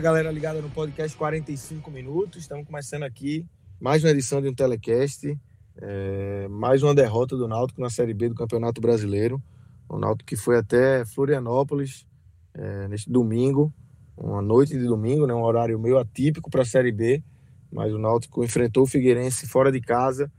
Galera ligada no podcast 45 minutos. Estamos começando aqui mais uma edição de um telecast. É, mais uma derrota do Náutico na Série B do Campeonato Brasileiro. O Náutico que foi até Florianópolis é, neste domingo, uma noite de domingo, né, um horário meio atípico para a Série B, mas o Náutico enfrentou o Figueirense fora de casa,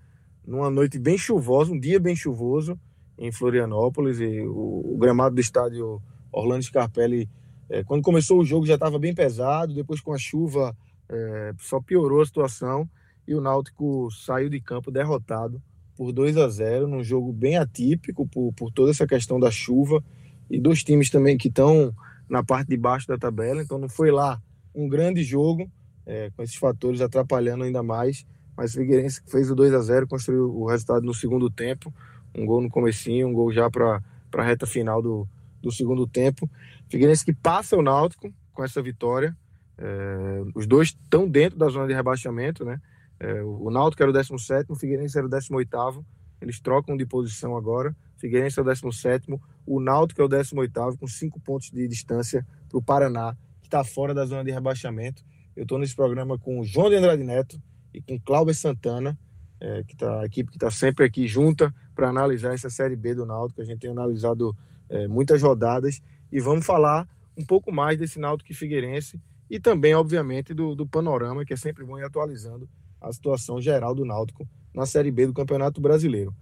numa noite bem chuvosa, um dia bem chuvoso em Florianópolis, e o, o gramado do estádio Orlando Scarpelli é, quando começou o jogo já estava bem pesado, depois com a chuva é, só piorou a situação e o Náutico saiu de campo derrotado por 2 a 0 num jogo bem atípico por, por toda essa questão da chuva e dos times também que estão na parte de baixo da tabela, então não foi lá um grande jogo é, com esses fatores atrapalhando ainda mais, mas o Figueirense fez o 2 a 0 construiu o resultado no segundo tempo, um gol no comecinho, um gol já para a reta final do, do segundo tempo. Figueirense que passa o Náutico com essa vitória. É, os dois estão dentro da zona de rebaixamento, né? É, o Náutico era o 17, o Figueirense era o 18. Eles trocam de posição agora. Figueirense é o 17, o Náutico é o 18 com cinco pontos de distância para o Paraná, que está fora da zona de rebaixamento. Eu estou nesse programa com o João de Andrade Neto e com Cláudio Santana, é, que tá, a equipe que está sempre aqui junta para analisar essa Série B do Náutico. A gente tem analisado é, muitas rodadas e vamos falar um pouco mais desse Náutico Figueirense e também, obviamente, do, do panorama, que é sempre bom ir atualizando a situação geral do Náutico na Série B do Campeonato Brasileiro.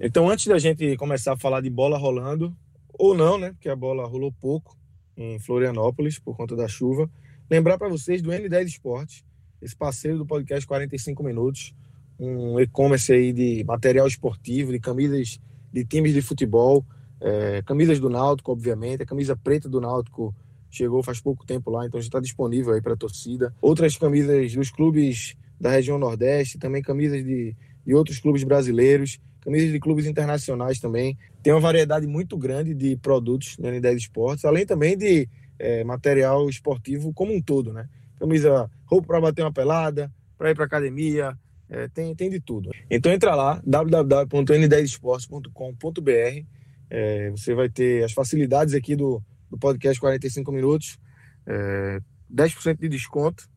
Então, antes da gente começar a falar de bola rolando, ou não, né, porque a bola rolou pouco em Florianópolis por conta da chuva, lembrar para vocês do N10 Esportes, esse parceiro do podcast 45 Minutos, um e-commerce aí de material esportivo, de camisas de times de futebol, é, camisas do Náutico, obviamente, a camisa preta do Náutico chegou faz pouco tempo lá, então já está disponível aí para a torcida. Outras camisas dos clubes da região Nordeste, também camisas de, de outros clubes brasileiros, camisas de clubes internacionais também. Tem uma variedade muito grande de produtos no N10 Esportes, além também de é, material esportivo como um todo, né? Camisa, roupa para bater uma pelada, para ir para academia, é, tem, tem de tudo. Então entra lá, www.n10esportes.com.br é, você vai ter as facilidades aqui do, do podcast 45 minutos, é, 10% de desconto,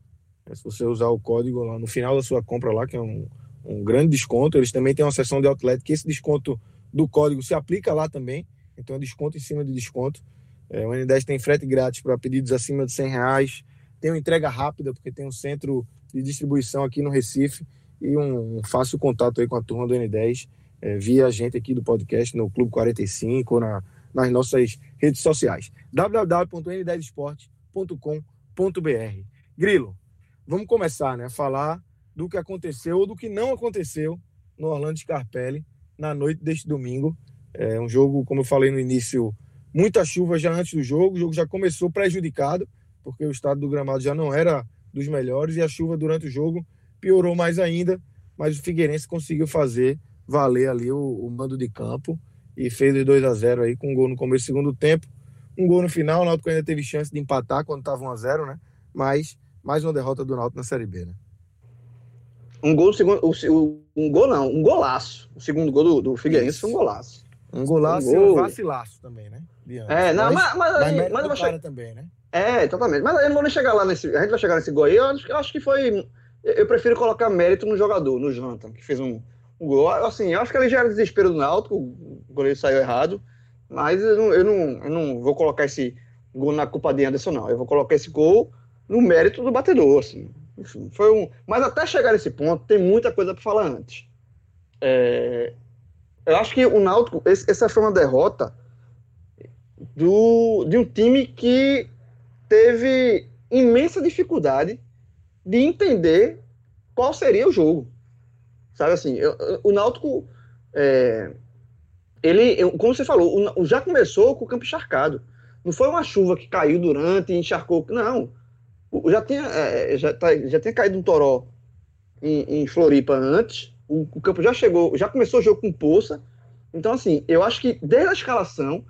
é, se você usar o código lá no final da sua compra lá, que é um, um grande desconto. Eles também têm uma seção de outlet que esse desconto do código se aplica lá também, então é desconto em cima de desconto. É, o N10 tem frete grátis para pedidos acima de 100 reais, tem uma entrega rápida, porque tem um centro de distribuição aqui no Recife e um fácil contato aí com a turma do N10 é, via a gente aqui do podcast no Clube 45 ou na, nas nossas redes sociais. www.n10esporte.com.br Grilo, vamos começar né, a falar do que aconteceu ou do que não aconteceu no Orlando Scarpelli na noite deste domingo. É um jogo, como eu falei no início, muita chuva já antes do jogo, o jogo já começou prejudicado, porque o estado do gramado já não era dos melhores e a chuva durante o jogo piorou mais ainda, mas o Figueirense conseguiu fazer valer ali o, o mando de campo e fez os 2 a 0 aí com um gol no começo do segundo tempo. Um gol no final, o Náutico ainda teve chance de empatar quando estava 1 a 0 né? Mas mais uma derrota do Náutico na Série B, né? Um gol, segundo, o, um gol não, um golaço. O segundo gol do, do Figueirense foi um golaço. Um golaço um gol... e um vacilaço também, né? É, não, mas, mas, mas, mas, mas eu vou chegar também, né? É, totalmente. Mas eu não vou nem chegar lá nesse. A gente vai chegar nesse gol aí. Eu acho, eu acho que foi. Eu prefiro colocar mérito no jogador, no Jonathan, que fez um, gol. Assim, eu acho que ele já era desespero do Náutico, o goleiro saiu errado, mas eu não, eu não, eu não vou colocar esse gol na culpa de Anderson, não. Eu vou colocar esse gol no mérito do batedor, assim. Enfim, foi um. Mas até chegar nesse ponto, tem muita coisa para falar antes. É... Eu acho que o Náutico, esse, essa foi uma derrota do, de um time que teve imensa dificuldade de entender qual seria o jogo. Sabe assim, eu, o Náutico, é, ele, como você falou, o, já começou com o campo encharcado. Não foi uma chuva que caiu durante e encharcou. Não. Já tinha, é, já, tá, já tinha caído um toró em, em Floripa antes. O, o, campo já chegou, já começou o jogo com poça. Então, assim, eu acho que desde a escalação,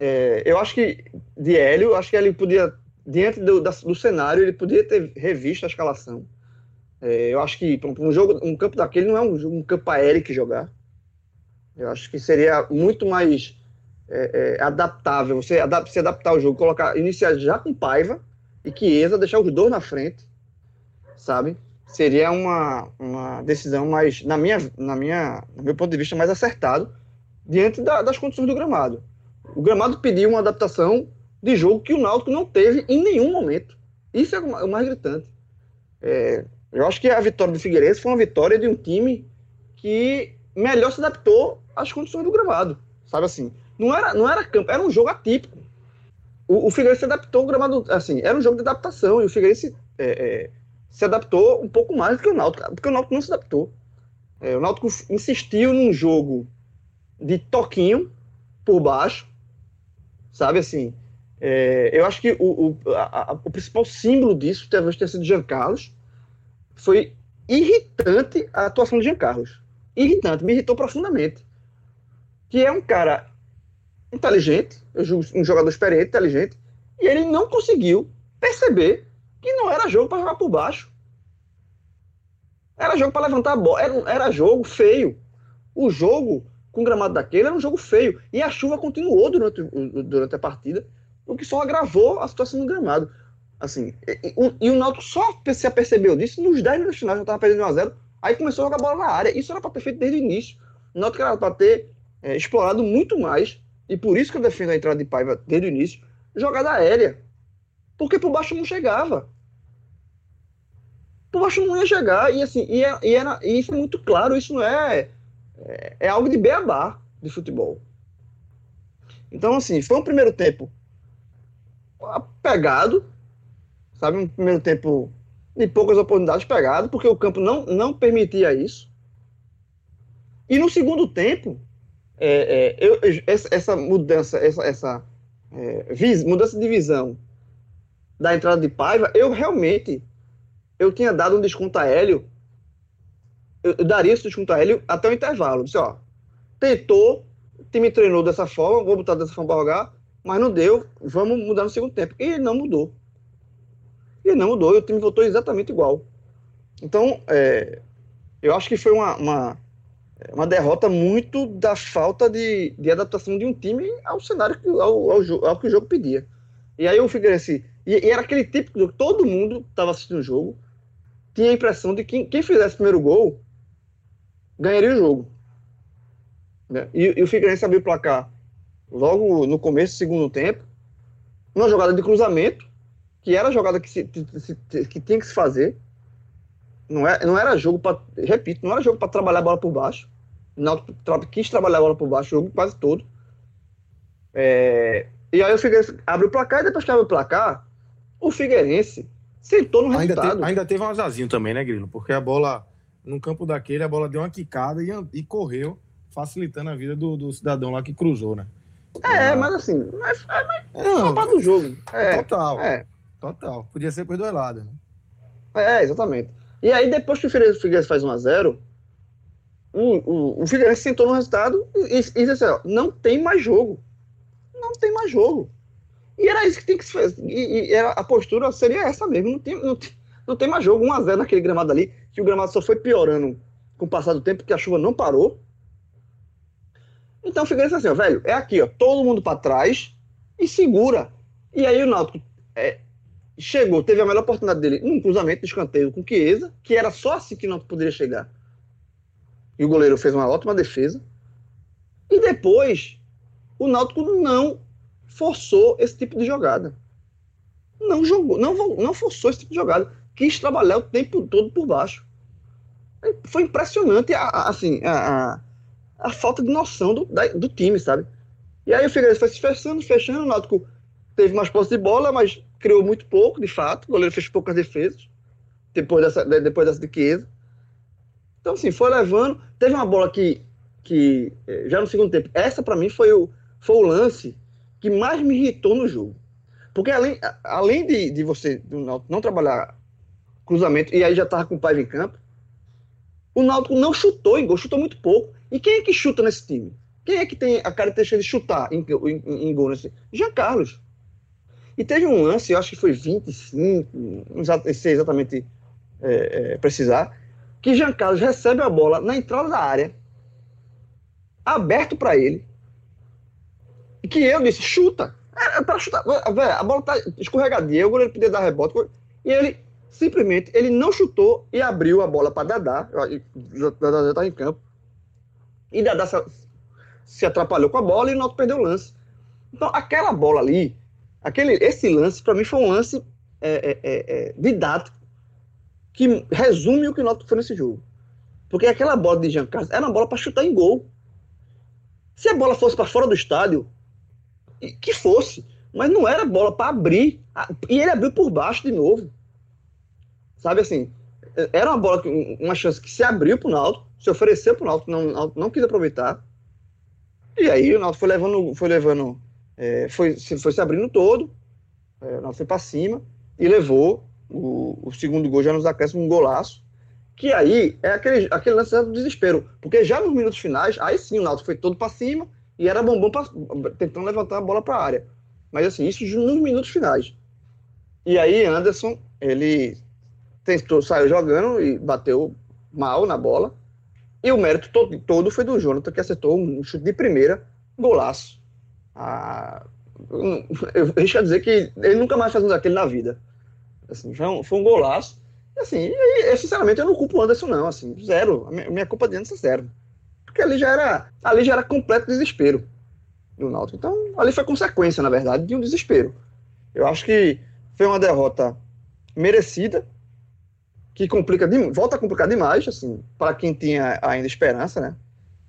é, eu acho que de Hélio, acho que ele podia, diante do, da, do cenário, ele podia ter revisto a escalação. É, eu acho que um, jogo, um campo daquele não é um, um campo para Eric jogar. Eu acho que seria muito mais é, é, adaptável, você adap se adaptar ao jogo, colocar, iniciar já com Paiva e Chiesa, deixar os dois na frente, sabe? Seria uma, uma decisão mais, na minha, na minha, no meu ponto de vista, mais acertado diante da, das condições do gramado. O gramado pediu uma adaptação de jogo que o Náutico não teve em nenhum momento. Isso é o mais gritante. É, eu acho que a vitória do Figueirense foi uma vitória de um time que melhor se adaptou às condições do gramado. Sabe assim? Não era, não era campo, era um jogo atípico. O, o Figueirense se adaptou ao gramado, assim, era um jogo de adaptação e o Figueirense é, é, se adaptou um pouco mais do que o Náutico, porque o Náutico não se adaptou. É, o Náutico insistiu num jogo de toquinho por baixo, sabe assim. É, eu acho que o, o, a, a, o principal símbolo disso talvez tenha sido Jean Carlos. Foi irritante a atuação de Jean Carlos. Irritante, me irritou profundamente. Que é um cara inteligente, um jogador experiente, inteligente, e ele não conseguiu perceber que não era jogo para jogar por baixo. Era jogo para levantar a bola, era, era jogo feio. O jogo com o gramado daquele era um jogo feio. E a chuva continuou durante, durante a partida, o que só agravou a situação do gramado. Assim, e, e, e o Náutico só se apercebeu disso nos 10 minutos finais, já estava perdendo 1x0, aí começou a jogar bola na área. Isso era para ter feito desde o início. O Náutico era para ter é, explorado muito mais e por isso que eu defendo a entrada de Paiva desde o início, jogada aérea. Porque por baixo não chegava. Por baixo não ia chegar. E assim, e, é, e, era, e isso é muito claro, isso não é, é, é algo de beabá de futebol. Então, assim, foi um primeiro tempo pegado, sabe? Um primeiro tempo de poucas oportunidades pegado, porque o campo não, não permitia isso. E no segundo tempo, é, é, eu, essa, essa, mudança, essa, essa é, vis, mudança de visão da entrada de Paiva, eu realmente eu tinha dado um desconto a Hélio, eu, eu daria esse desconto a Hélio até o intervalo. Disse, ó, tentou, o time treinou dessa forma, vou botar dessa forma para jogar, mas não deu, vamos mudar no segundo tempo. E ele não mudou. E não mudou, e o time voltou exatamente igual. Então, é, eu acho que foi uma, uma uma derrota muito da falta de, de adaptação de um time ao cenário, que, ao, ao, ao que o jogo pedia. E aí o Figueirense. E, e era aquele típico jogo, todo mundo estava assistindo o jogo, tinha a impressão de que quem, fizesse o primeiro gol ganharia o jogo. Né? E, e o Figueirense abriu o placar logo no começo do segundo tempo, uma jogada de cruzamento, que era a jogada que, se, que tinha que se fazer. Não, é, não era jogo para. Repito, não era jogo para trabalhar a bola por baixo. Náutico quis trabalhar a bola por baixo o jogo quase todo. É, e aí o Figueirense abre o placar e depois que abre o placar, o Figueirense sentou no ainda resultado. Ainda teve um azazinho também, né, Grilo? Porque a bola, no campo daquele, a bola deu uma quicada e, e correu, facilitando a vida do, do, cidadão lá que cruzou, né? É, ah. mas assim, mas, mas não, é do jogo. É, total. É. Total. Podia ser por dois lados, né? É, exatamente. E aí, depois que o Figueirense faz 1x0, o, o, o Figueirense sentou no resultado e, e disse assim, ó, não tem mais jogo. Não tem mais jogo. E era isso que tem que se fazer. E, e era, a postura seria essa mesmo. Não tem, não, não tem mais jogo. 1x0 naquele gramado ali, que o gramado só foi piorando com o passar do tempo, porque a chuva não parou. Então o Figueirense assim, ó, velho, é aqui, ó, todo mundo para trás e segura. E aí o Náutico é, chegou, teve a melhor oportunidade dele num cruzamento de escanteio com Chiesa, que era só assim que o Náutico poderia chegar e o goleiro fez uma ótima defesa. E depois, o Náutico não forçou esse tipo de jogada. Não jogou, não, não forçou esse tipo de jogada. Quis trabalhar o tempo todo por baixo. Foi impressionante, assim, a, a, a falta de noção do, da, do time, sabe? E aí o Figueirense foi se fechando, fechando, o Náutico teve mais posse de bola, mas criou muito pouco, de fato. O goleiro fez poucas defesas depois dessa, depois dessa de Chiesa. Então, assim, foi levando. Teve uma bola que, que eh, já no segundo tempo, essa para mim foi o, foi o lance que mais me irritou no jogo. Porque além, além de, de você não, não trabalhar cruzamento, e aí já tava com o Paiva em campo, o Náutico não chutou em gol, chutou muito pouco. E quem é que chuta nesse time? Quem é que tem a característica de chutar em, em, em gol nesse? Jean Carlos. E teve um lance, eu acho que foi 25, não sei exatamente é, é, precisar, que Jean Carlos recebe a bola na entrada da área, aberto para ele, e que eu disse, chuta. É, é para chutar. Véio, a bola tá escorregadia, o goleiro podia dar rebote, e ele simplesmente ele não chutou e abriu a bola para Dadá. Dadá já estava em campo. E Dadá se, se atrapalhou com a bola e o Náutico perdeu o lance. Então, aquela bola ali, aquele, esse lance, para mim, foi um lance é, é, é, é, didático que resume o que o Náutico foi nesse jogo. Porque aquela bola de Jean Carlos era uma bola para chutar em gol. Se a bola fosse para fora do estádio, que fosse, mas não era bola para abrir. E ele abriu por baixo de novo. Sabe assim, era uma bola, uma chance que se abriu para o Náutico, se ofereceu para o Náutico, não, não quis aproveitar. E aí o Náutico foi levando, foi levando, é, foi, foi se abrindo todo, é, foi para cima e levou o, o, segundo gol já nos acréscimos, um golaço. Que aí é aquele, aquele lance do desespero. Porque já nos minutos finais, aí sim o Náutico foi todo para cima e era bombom pra, tentando levantar a bola para a área. Mas assim, isso nos minutos finais. E aí Anderson, ele tentou, saiu jogando e bateu mal na bola. E o mérito todo, todo foi do Jonathan, que acertou um chute de primeira, golaço. Ah, eu deixo a dizer que ele nunca mais faz um daquele na vida. Assim, foi, um, foi um golaço. E, assim, eu, sinceramente, eu não culpo o Anderson, não. Assim, zero. A minha, minha culpa de Anderson é zero. Porque ali já era, ali já era completo desespero do Náutico. Então, ali foi consequência, na verdade, de um desespero. Eu acho que foi uma derrota merecida, que complica, volta a complicar demais, assim, para quem tinha ainda esperança, né,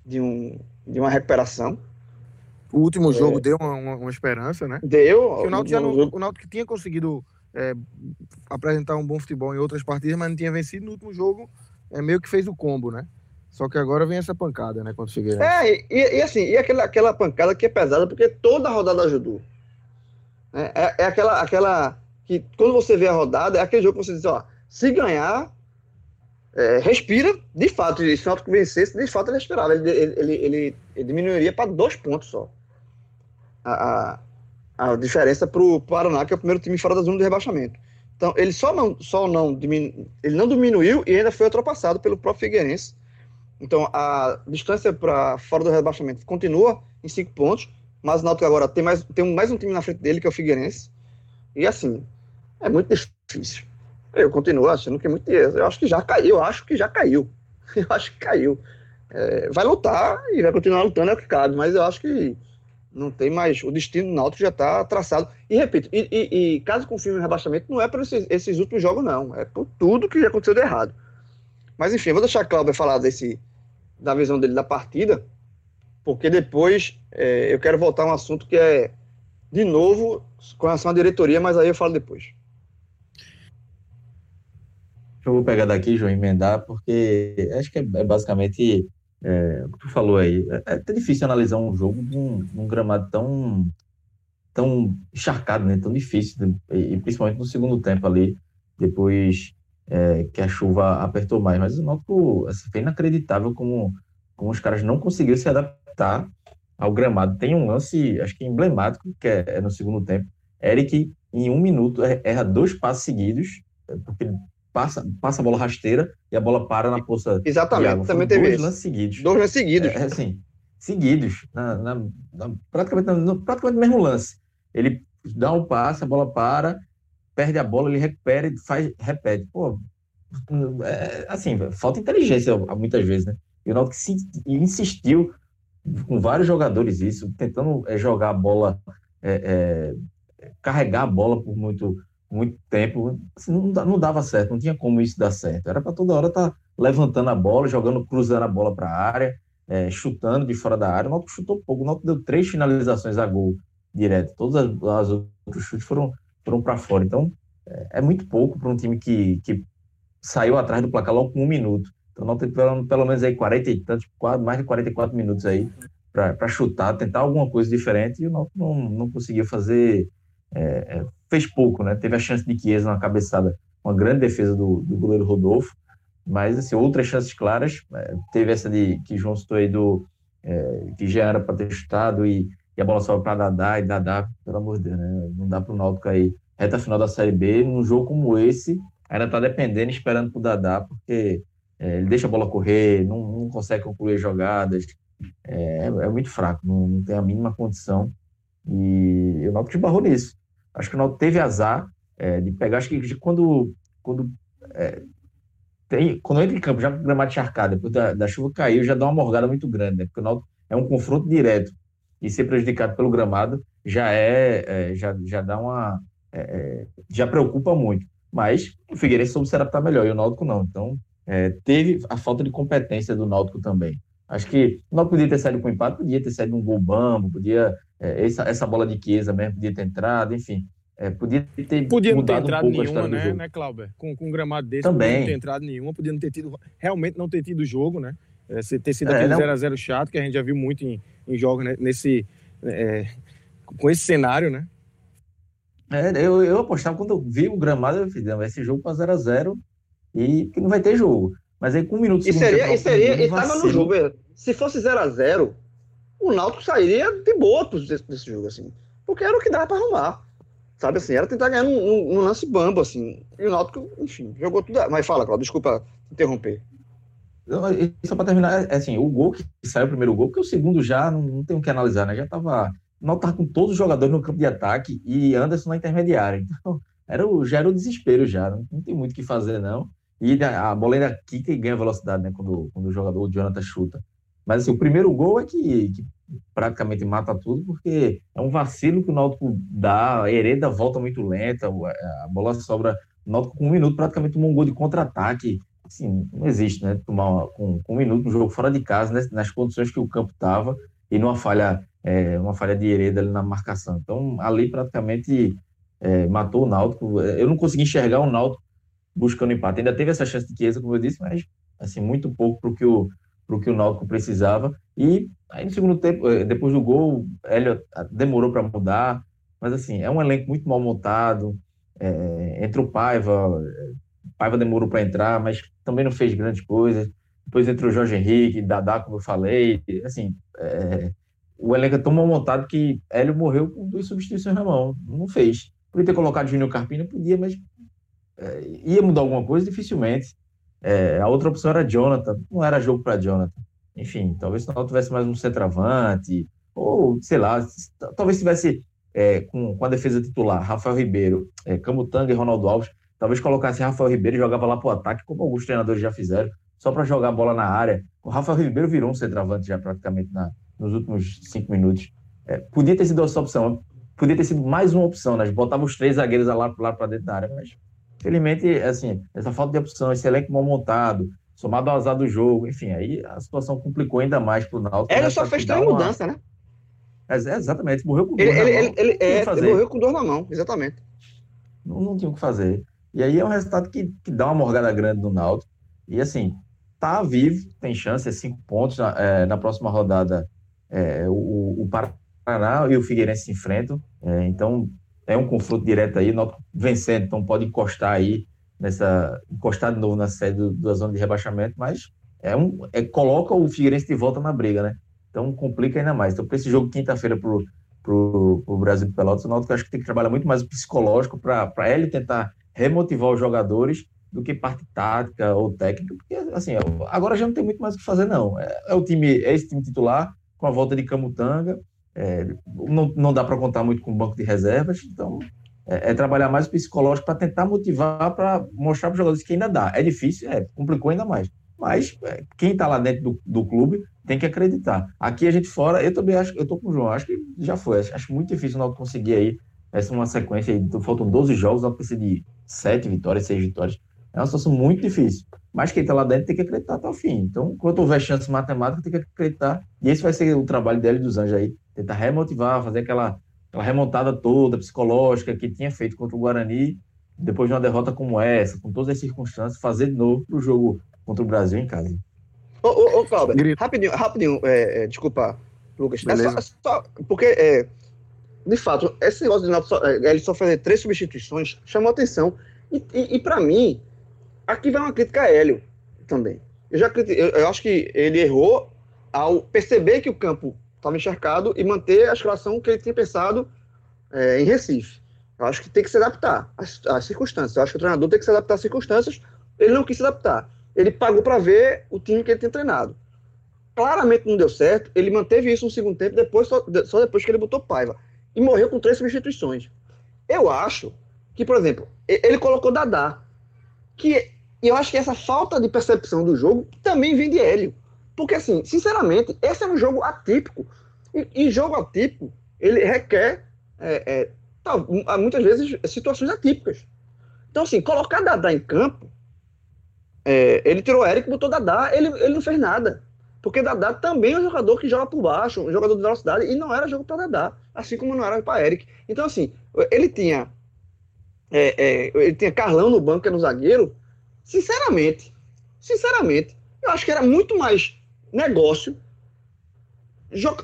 de, um, de uma recuperação. O último jogo é, deu uma, uma, uma, esperança, né? Deu. o Náutico, não, o Náutico tinha conseguido é, apresentar um bom futebol em outras partidas, mas não tinha vencido no último jogo, é meio que fez o combo, né? Só que agora vem essa pancada, né, contra o Figueiredo. É, e, e, assim, e aquela, aquela pancada que é pesada, porque toda a rodada ajudou. É, é, é, aquela, aquela que quando você vê a rodada, é aquele jogo que você diz, ó, se ganhar, é, respira, de fato, se o Náutico vencesse, de fato ele respirava, ele, ele, ele, ele, ele diminuiria para dois pontos só. A, a, diferença para o Paraná, que é o primeiro time fora da zona de rebaixamento. Então, ele só não, só não, diminu, ele não diminuiu e ainda foi ultrapassado pelo próprio Figueirense, então, a distância para fora do rebaixamento continua em cinco pontos, mas o Náutico agora tem mais, tem mais um time na frente dele, que é o Figueirense. E assim, é muito difícil. Eu continuo achando que é muito. Eu acho que já caiu, eu acho que já caiu. Eu acho que caiu. É, vai lutar e vai continuar lutando, é o que cabe, mas eu acho que não tem mais. O destino do Náutico já está traçado. E repito, e, e, e, caso confirme o rebaixamento, não é por esses, esses últimos jogos, não. É por tudo que já aconteceu de errado. Mas enfim, vou deixar a Cláudia falar desse, da visão dele da partida, porque depois é, eu quero voltar a um assunto que é, de novo, com relação à diretoria, mas aí eu falo depois. Eu vou pegar daqui, João, emendar, porque acho que é, é basicamente é, o que tu falou aí. É, é até difícil analisar um jogo num, num gramado tão tão encharcado, né? Tão difícil, e principalmente no segundo tempo ali, depois é, que a chuva apertou mais. Mas o Náutico assim, foi inacreditável como, como os caras não conseguiram se adaptar ao gramado. Tem um lance, acho que emblemático, que é, é no segundo tempo. Eric, em um minuto, erra dois passos seguidos, é, porque passa, passa a bola rasteira e a bola para na poça. Exatamente, também teve dois lances seguidos. Dois lances seguidos. É, assim, seguidos, na, na, na, praticamente, no, praticamente mesmo lance. Ele dá um passe, a bola para, perde a bola, ele recupera e faz, repete. Pô, é, assim, falta inteligência muitas vezes, né? E o Náutico insistiu com vários jogadores isso, tentando é, jogar a bola, é, é, carregar a bola por muito, muito tempo. Assim, não, não, dava certo, não tinha como isso dar certo. Era para toda hora estar tá levantando a bola, jogando, cruzando a bola para a área. é, chutando de fora da área. O Náutico chutou pouco. O Náutico deu três finalizações a gol direto. Todas as, as outros chutes foram, foram para fora. Então, é, é muito pouco para um time que, que saiu atrás do placar logo com um minuto. Então, não tem pelo, pelo menos aí 40 e tantos, mais de 44 minutos aí para chutar, tentar alguma coisa diferente. E o Náutico não, não conseguiu fazer. É, é, fez pouco, né? Teve a chance de Chiesa na cabeçada, uma grande defesa do, do goleiro Rodolfo, mas assim, outras chances claras. É, teve essa de que João citou aí do. É, que já era para ter chutado e, e a bola sobe para Dadá, e Dadá, pelo amor de Deus, né? Não dá para o Náutico aí, reta final da Série B, num jogo como esse, ainda está dependendo, esperando para o Dadá, porque é, ele deixa a bola correr, não, não consegue concluir jogadas, é, é muito fraco, não, não, tem a mínima condição. E o Náutico barrou nisso. Acho que o Náutico teve azar é, de pegar, acho que quando, quando, é, tem, quando entra em campo, já com gramado encharcado, depois da, da, chuva caiu, já dá uma morgada muito grande, né? porque o Náutico é um confronto direto e ser prejudicado pelo gramado já é, é já, já dá uma é, é, já preocupa muito. Mas o Figueirense soube se adaptar melhor e o Náutico não. Então, é, teve a falta de competência do Náutico também. Acho que não podia ter saído com empate, podia ter saído um gol bambo, podia. É, essa, essa bola de Chiesa mesmo podia ter entrado, enfim. É, podia ter podia não ter entrado um nenhuma, né, né, Clauber? Com, com um gramado desse, Também. podia não ter entrado nenhuma, podia não ter tido, realmente não ter tido jogo, né? É, ter sido é, aquele 0x0 não... chato que a gente já viu muito em, em jogos né, nesse, é, com esse cenário, né? É, eu, eu apostava quando eu vi o gramado, eu falei, ser jogo para 0x0 e que não vai ter jogo. Mas aí com um minuto... E seria, e seria, e tava no jogo, se fosse 0 a 0 o Náutico sairia de boa desse, desse jogo, assim. Porque era o que dava para arrumar. Sabe assim, era tentar ganhar num, num, lance bambo, assim. E o Náutico, enfim, jogou tudo. Mas fala, Claudio, desculpa interromper. Só para terminar, é assim, o gol que saiu o primeiro gol, porque o segundo já não, não tem o que analisar, né? Já tava. O Náutico tava com todos os jogadores no campo de ataque e Anderson na intermediária. Então, era o, já era o desespero já. Não, não tem muito o que fazer, não. E a bola ainda quica e ganha velocidade, né? Quando, quando o jogador, o Jonathan, chuta. Mas assim, o primeiro gol é que, que, praticamente mata tudo, porque é um vacilo que o Náutico dá, hereda volta muito lenta, a bola sobra. O Náutico com um minuto praticamente tomou um gol de contra-ataque. Assim, não existe, né? Tomar uma, com, com, um minuto um jogo fora de casa, né? nas condições que o campo estava, e numa falha, é, uma falha de hereda ali na marcação. Então, ali praticamente é, matou o Náutico. Eu não consegui enxergar o Náutico buscando empate. Ainda teve essa chance de Chiesa, como eu disse, mas assim, muito pouco para o que o para o que o Náutico precisava. E aí no segundo tempo, eh, depois do gol, Hélio demorou para mudar, mas assim, é um elenco muito mal montado. É, o Paiva, Paiva demorou para entrar, mas também não fez grandes coisas. Depois entrou o Jorge Henrique, Dadá, como eu falei. Assim, é, o elenco é tão mal montado que Hélio morreu com duas substituições na mão. Não fez. Podia ter colocado Júnior Carpino, podia, mas é, ia mudar alguma coisa? Dificilmente. É, a outra opção era Jonathan, não era jogo para Jonathan. Enfim, talvez se não tivesse mais um centroavante, ou sei lá, talvez tivesse é, com, com a defesa titular, Rafael Ribeiro, é, Camutanga e Ronaldo Alves, talvez colocasse Rafael Ribeiro e jogava lá para o ataque, como alguns treinadores já fizeram, só para jogar a bola na área. O Rafael Ribeiro virou um centroavante já praticamente na, nos últimos cinco minutos. É, podia ter sido essa opção, podia ter sido mais uma opção, né? Botava os três zagueiros lá, lá para dentro da área, mas Felizmente, assim, essa falta de opção, esse elenco mal montado, somado ao azar do jogo, enfim, aí a situação complicou ainda mais para o Náutico. Ele só fez três uma... mudanças, né? É, exatamente, morreu com dor ele, ele, ele, ele, é, ele morreu com dor na mão, exatamente. Não, não tinha o que fazer. E aí é um resultado que, que dá uma morgada grande no Náutico. E assim, tá vivo, tem chance, é cinco pontos. Na, é, na próxima rodada, é, o, o Paraná e o Figueirense se enfrentam. É, então, é um confronto direto aí, Náutico vencendo, então pode encostar aí nessa encostar de novo na sede do, da zona de rebaixamento, mas é um é, coloca o Figueirense de volta na briga, né? Então complica ainda mais. Então para esse jogo quinta-feira pro pro, pro Brasil de Pelotas, o Náutico acho que tem que trabalhar muito mais o psicológico para ele tentar remotivar os jogadores do que parte tática ou técnica, porque assim, agora já não tem muito mais o que fazer não. É, é o time, é esse time titular com a volta de Camutanga, é, não, não dá para contar muito com o banco de reservas, então é, é trabalhar mais o psicológico para tentar motivar, para mostrar para os jogadores que ainda dá. É difícil, é, complicou ainda mais. Mas é, quem está lá dentro do, do clube tem que acreditar. Aqui a gente fora, eu também acho, eu estou com o João, acho que já foi. Acho, acho muito difícil o Náutico conseguir aí essa uma sequência aí. Faltam 12 jogos, o Náutico precisa de 7 vitórias, 6 vitórias. É uma situação muito difícil. mas quem está lá dentro tem que acreditar até o fim. Então, quando houver chance matemática, tem que acreditar. E esse vai ser o trabalho dele dos Anjos aí, tentar remotivar, fazer aquela, aquela remontada toda psicológica que tinha feito contra o Guarani, depois de uma derrota como essa, com todas as circunstâncias, fazer de novo para o jogo contra o Brasil em casa. Ô, ô, ô Cláudio, rapidinho, rapidinho, é, é, desculpa, Lucas. É só, é só, porque, é, de fato, esse negócio de só, é, ele só fazer três substituições chamou atenção. E, e, e para mim, Aqui vai uma crítica a Hélio também. Eu, já, eu, eu acho que ele errou ao perceber que o campo estava encharcado e manter a escalação que ele tinha pensado é, em Recife. Eu acho que tem que se adaptar às, às, circunstâncias. Eu acho que o treinador tem que se adaptar às circunstâncias. Ele não quis se adaptar. Ele pagou para ver o time que ele tinha treinado. Claramente não deu certo. Ele manteve isso no segundo tempo, depois, só, só depois que ele botou Paiva. E morreu com três substituições. Eu acho que, por exemplo, ele colocou Dadá, que e eu acho que essa falta de percepção do jogo também vem de Hélio. Porque, assim, sinceramente, esse é um jogo atípico. E, e jogo atípico, ele requer, é, é, tá, muitas vezes, situações atípicas. Então, assim, colocar Dadá em campo, é, ele tirou Eric, botou Dadá, ele, ele não fez nada. Porque Dadá também é um jogador que joga por baixo, um jogador de velocidade, e não era jogo para Dadá, assim como não era para Eric. Então, assim, ele tinha. É, é, ele tinha Carlão no banco, que era um zagueiro, Sinceramente, sinceramente, eu acho que era muito mais negócio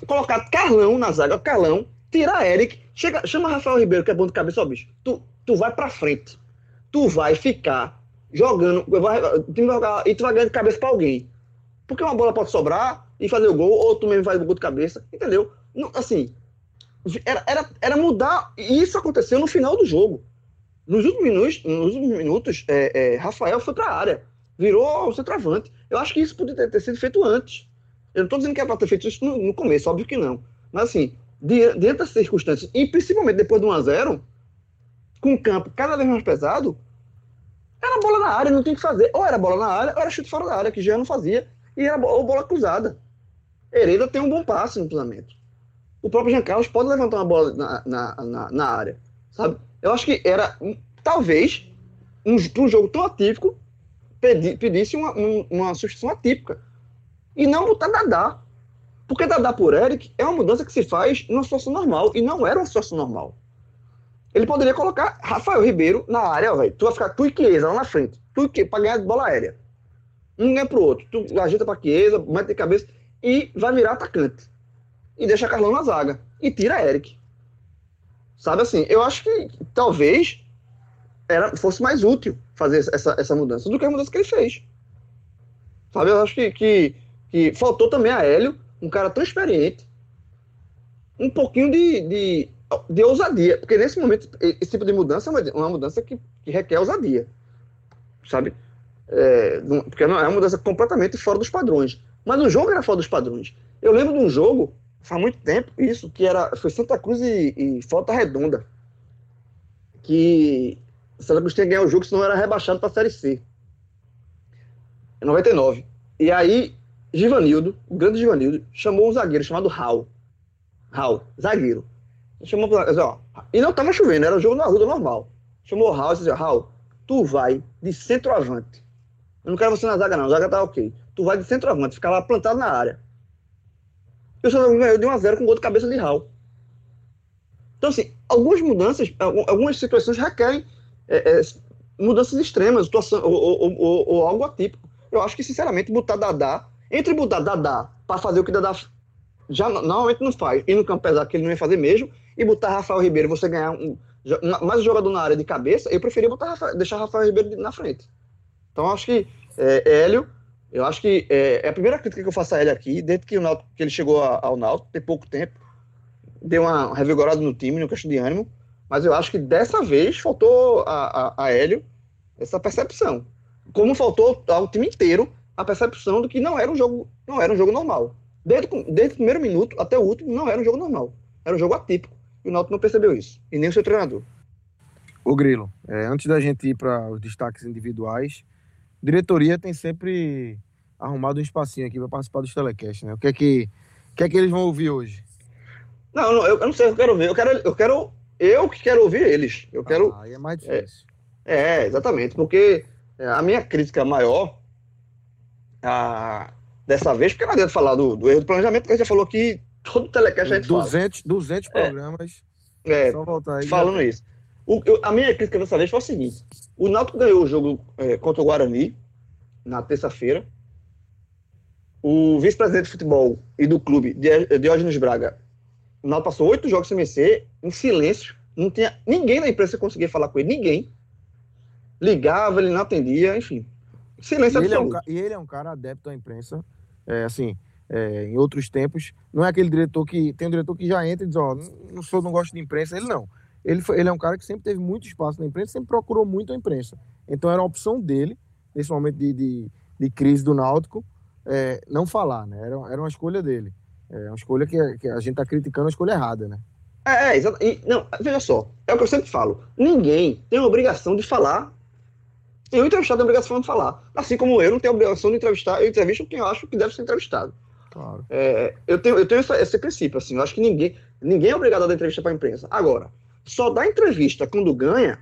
colocar Carlão na zaga, Carlão, tirar Eric, chega, chama Rafael Ribeiro, que é bom de cabeça, ó, bicho. Tu, tu vai pra frente. Tu vai ficar jogando, vai, vai jogar, e tu vai ganhar de cabeça pra alguém. Porque uma bola pode sobrar e fazer o gol, ou tu mesmo faz o gol de cabeça, entendeu? Não, assim, era, era, era mudar, e isso aconteceu no final do jogo. Nos últimos minutos, nos últimos minutos é, é, Rafael foi para a área, virou o centroavante. Eu acho que isso poderia ter, sido feito antes. Eu não estou dizendo que é para ter feito isso no, no, começo, óbvio que não. Mas assim, diante das circunstâncias, e principalmente depois do 1x0, com o campo cada vez mais pesado, era bola na área, não tinha que fazer. Ou era bola na área, ou era chute fora da área, que já não fazia, e era ou bola cruzada. Hereda tem um bom passe no cruzamento. O próprio Jean Carlos pode levantar uma bola na, na, na, na área, sabe? Eu acho que era, talvez, um, um jogo tão atípico, pedi, pedisse uma, um, uma substituição atípica. E não botar Dadá. Porque Dadá por Eric é uma mudança que se faz numa situação normal. E não era uma situação normal. Ele poderia colocar Rafael Ribeiro na área, velho. Tu vai ficar tu e Chiesa lá na frente. Tu e Chiesa, pra ganhar de bola aérea. Um ganha pro outro. Tu ajeita pra Chiesa, mete de cabeça e vai virar atacante. E deixa Carlão na zaga. E tira Eric. Sabe assim, eu acho que talvez era, fosse mais útil fazer essa, essa mudança do que a mudança que ele fez. Sabe, eu acho que, que, que faltou também a Hélio, um cara tão experiente, um pouquinho de, de, de ousadia, porque nesse momento esse tipo de mudança é uma, mudança que, que requer ousadia, sabe? É, porque é uma mudança completamente fora dos padrões. Mas o jogo era fora dos padrões. Eu lembro de um jogo faz muito tempo isso, que era, foi Santa Cruz e, e Volta Redonda. Que Santa Cruz tinha que ganhar o jogo, senão era rebaixado para a Série C. Em 99. E aí, Givanildo, o grande Givanildo, chamou um zagueiro chamado Raul. Raul, zagueiro. Chamou pra, ó, e não tava chovendo, era o jogo na rua normal. Chamou o Raul e disse: Raul, tu vai de centroavante. Eu não quero você na zaga, não. A zaga tá ok. Tu vai de centroavante, ficar lá plantado na área. E o Santa Cruz ganhou de 1 a 0 com gol de cabeça de Raul. Então, assim, algumas mudanças, algumas situações requerem é, é, mudanças extremas, situação, ou, ou, ou, ou, algo atípico. Eu acho que, sinceramente, botar Dadá, entre botar Dadá para fazer o que Dadá já normalmente não faz, e no campo pesado que ele não ia fazer mesmo, e botar Rafael Ribeiro, você ganhar um, mais um jogador na área de cabeça, eu preferia botar, deixar Rafael Ribeiro na frente. Então, acho que é, Hélio eu acho que é, é, a primeira crítica que eu faço a ele aqui, desde que, o que ele chegou ao Náutico, tem pouco tempo, deu uma revigorada no time, no questão de ânimo, mas eu acho que dessa vez faltou a, a, a Hélio essa percepção. Como faltou ao time inteiro a percepção do que não era um jogo, não era um jogo normal. Desde, desde o primeiro minuto até o último, não era um jogo normal. Era um jogo atípico. E o Náutico não percebeu isso. E nem o seu treinador. O Grilo, é, antes da gente ir para os destaques individuais, diretoria tem sempre arrumado um espacinho aqui para participar dos telecasts, né? O que é que, o que, é que eles vão ouvir hoje? Não, não eu, eu, não sei, eu quero ver. Eu quero, eu quero, eu que quero ouvir eles. Eu quero. Ah, aí é mais difícil. É, é exatamente, porque é, a minha crítica maior a, dessa vez, porque não adianta falar do, do erro do planejamento, porque a gente já falou que todo telecast a gente 200, 200 programas. É, só voltar aí. Falando isso. O, eu, a minha crítica dessa vez foi o seguinte: o Náutico ganhou o jogo é, contra o Guarani na terça-feira. O vice-presidente de futebol e do clube, Diógenes Braga, o Náutico passou oito jogos sem vencer, em silêncio. Não tinha ninguém na imprensa que conseguia falar com ele, ninguém. Ligava, ele não atendia, enfim. Silêncio e ele, é um, e ele é um cara adepto à imprensa. É, assim, é, em outros tempos, não é aquele diretor que. Tem um diretor que já entra e diz: Ó, oh, não sou, não gosto de imprensa. Ele não. Ele, foi, ele é um cara que sempre teve muito espaço na imprensa, sempre procurou muito a imprensa. Então era uma opção dele, nesse momento de, de, de crise do Náutico, é, não falar, né? Era, era uma escolha dele. É uma escolha que, que a gente está criticando a escolha errada, né? É, é exato. não, veja só, é o que eu sempre falo. Ninguém tem a obrigação de falar. E o entrevistado tem a obrigação de falar. Assim como eu não tenho a obrigação de entrevistar, eu entrevisto quem eu acho que deve ser entrevistado. Claro. É, eu tenho, eu tenho esse, esse, princípio, assim, eu acho que ninguém, ninguém é obrigado a dar entrevista para a imprensa. Agora, só dá entrevista quando ganha,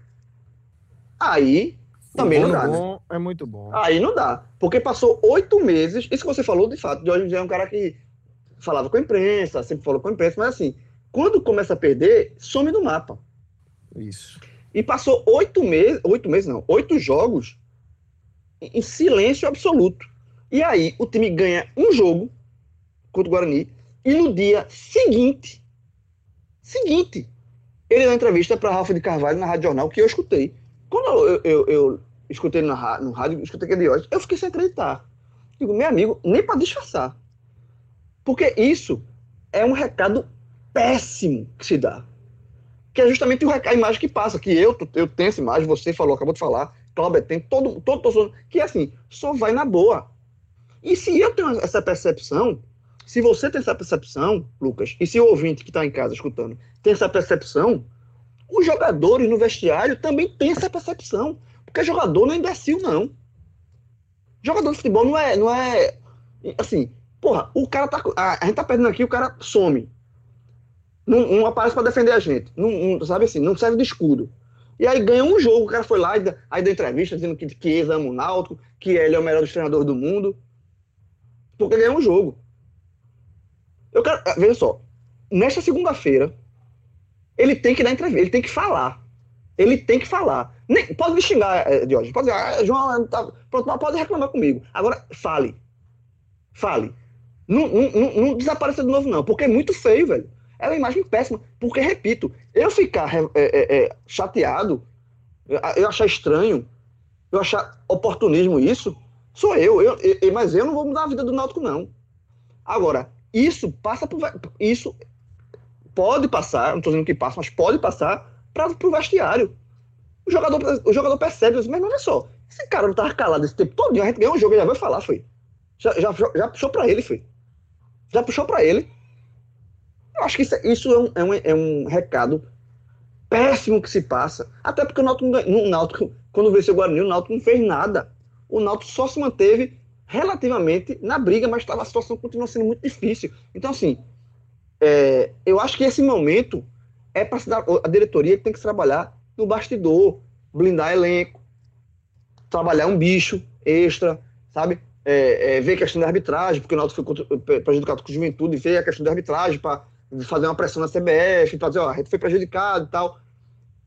aí também não dá. Né? Bom? É muito bom. Aí não dá. Porque passou oito meses, isso que você falou de fato, de hoje é um cara que falava com a imprensa, sempre falou com a imprensa, mas assim, quando começa a perder, some do mapa. Isso. E passou oito meses, oito meses não, oito jogos em silêncio absoluto. E aí o time ganha um jogo contra o Guarani e no dia seguinte, seguinte, ele dá entrevista para Rafa de Carvalho na Rádio Jornal que eu escutei. Quando eu, eu, eu escutei no, no rádio, escutei aquele hoje, eu fiquei sem acreditar. Digo, meu amigo, nem para disfarçar. Porque isso é um recado péssimo que se dá. Que é justamente a imagem que passa, que eu, eu tenho essa imagem, você falou, acabou de falar, Cláudio tem, todo, todo torcedor, que é assim, só vai na boa. E se eu tenho essa percepção, se você tem essa percepção, Lucas, e se o ouvinte que está em casa escutando tem essa percepção, os jogadores no vestiário também têm essa percepção. Porque jogador não é imbecil, não. Jogador de futebol não é, não é. Assim, Porra, o cara tá. A, a gente tá perdendo aqui, o cara some. Não, não aparece para defender a gente. Não, não, sabe assim, não serve de escudo. E aí ganha um jogo, o cara foi lá e aí deu entrevista dizendo que, ele ama o Náutico, que ele é o melhor dos treinadores do mundo. Porque ganhou um jogo. Eu quero. Ah, veja só. Nesta segunda-feira, ele tem que dar entrevista, ele tem que falar. Ele tem que falar. Nem, pode me xingar, é, Diógenes. Pode dizer, ah, João, tá, pronto, pode reclamar comigo. Agora, fale. Fale. Não, não, não, de novo, não, porque é muito feio, velho. É uma imagem péssima. Porque, repito, eu ficar é, é, é, chateado, eu achar estranho, eu achar oportunismo isso, sou eu, eu, eu, Mas eu não vou mudar a vida do Náutico, não. Agora, isso passa por. Isso pode passar, não estou dizendo que passa, mas pode passar para o vestiário. O jogador, o jogador percebe, mas olha só, esse cara não estava calado esse tempo todo, a gente ganhou um jogo, ele já vai falar, foi. Já, já, já puxou para ele, foi já puxou para ele. Eu acho que isso, isso é, um, é, um, é, um, recado péssimo que se passa. Até porque o Náutico, no Náutico quando venceu o Guarani, o Náutico não fez nada. O Náutico só se manteve relativamente na briga, mas tava, a situação continua sendo muito difícil. Então, assim, é, eu acho que esse momento é para a diretoria tem que trabalhar no bastidor, blindar elenco, trabalhar um bicho extra, sabe? É, é, ver a questão da arbitragem, porque o Náutico foi prejudicado com juventude, ver a questão da arbitragem para fazer uma pressão na CBF, para dizer, ó, a gente foi prejudicado e tal.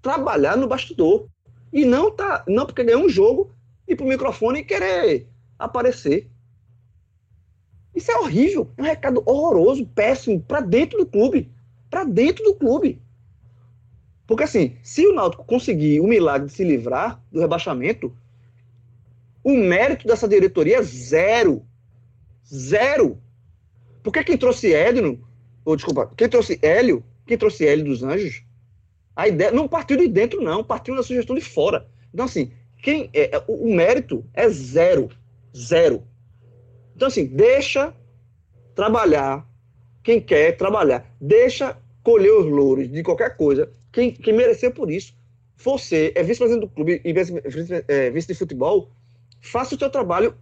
Trabalhar no bastidor. E não tá, não porque ganhou um jogo ir pro microfone e querer aparecer. Isso é horrível, é um recado horroroso, péssimo para dentro do clube, para dentro do clube. Porque assim, se o Náutico conseguir o milagre de se livrar do rebaixamento, o mérito dessa diretoria é zero. Zero. Porque quem trouxe Edno, ou desculpa, quem trouxe Hélio, quem trouxe Hélio dos Anjos, a ideia não partiu de dentro, não, partiu da sugestão de fora. Então, assim, quem é, é, o, o mérito é zero. Zero. Então, assim, deixa trabalhar quem quer trabalhar. Deixa colher os louros de qualquer coisa. Quem, quem merecer por isso. Você é vice-presidente do clube e vice, é, vice de futebol, faça o seu trabalho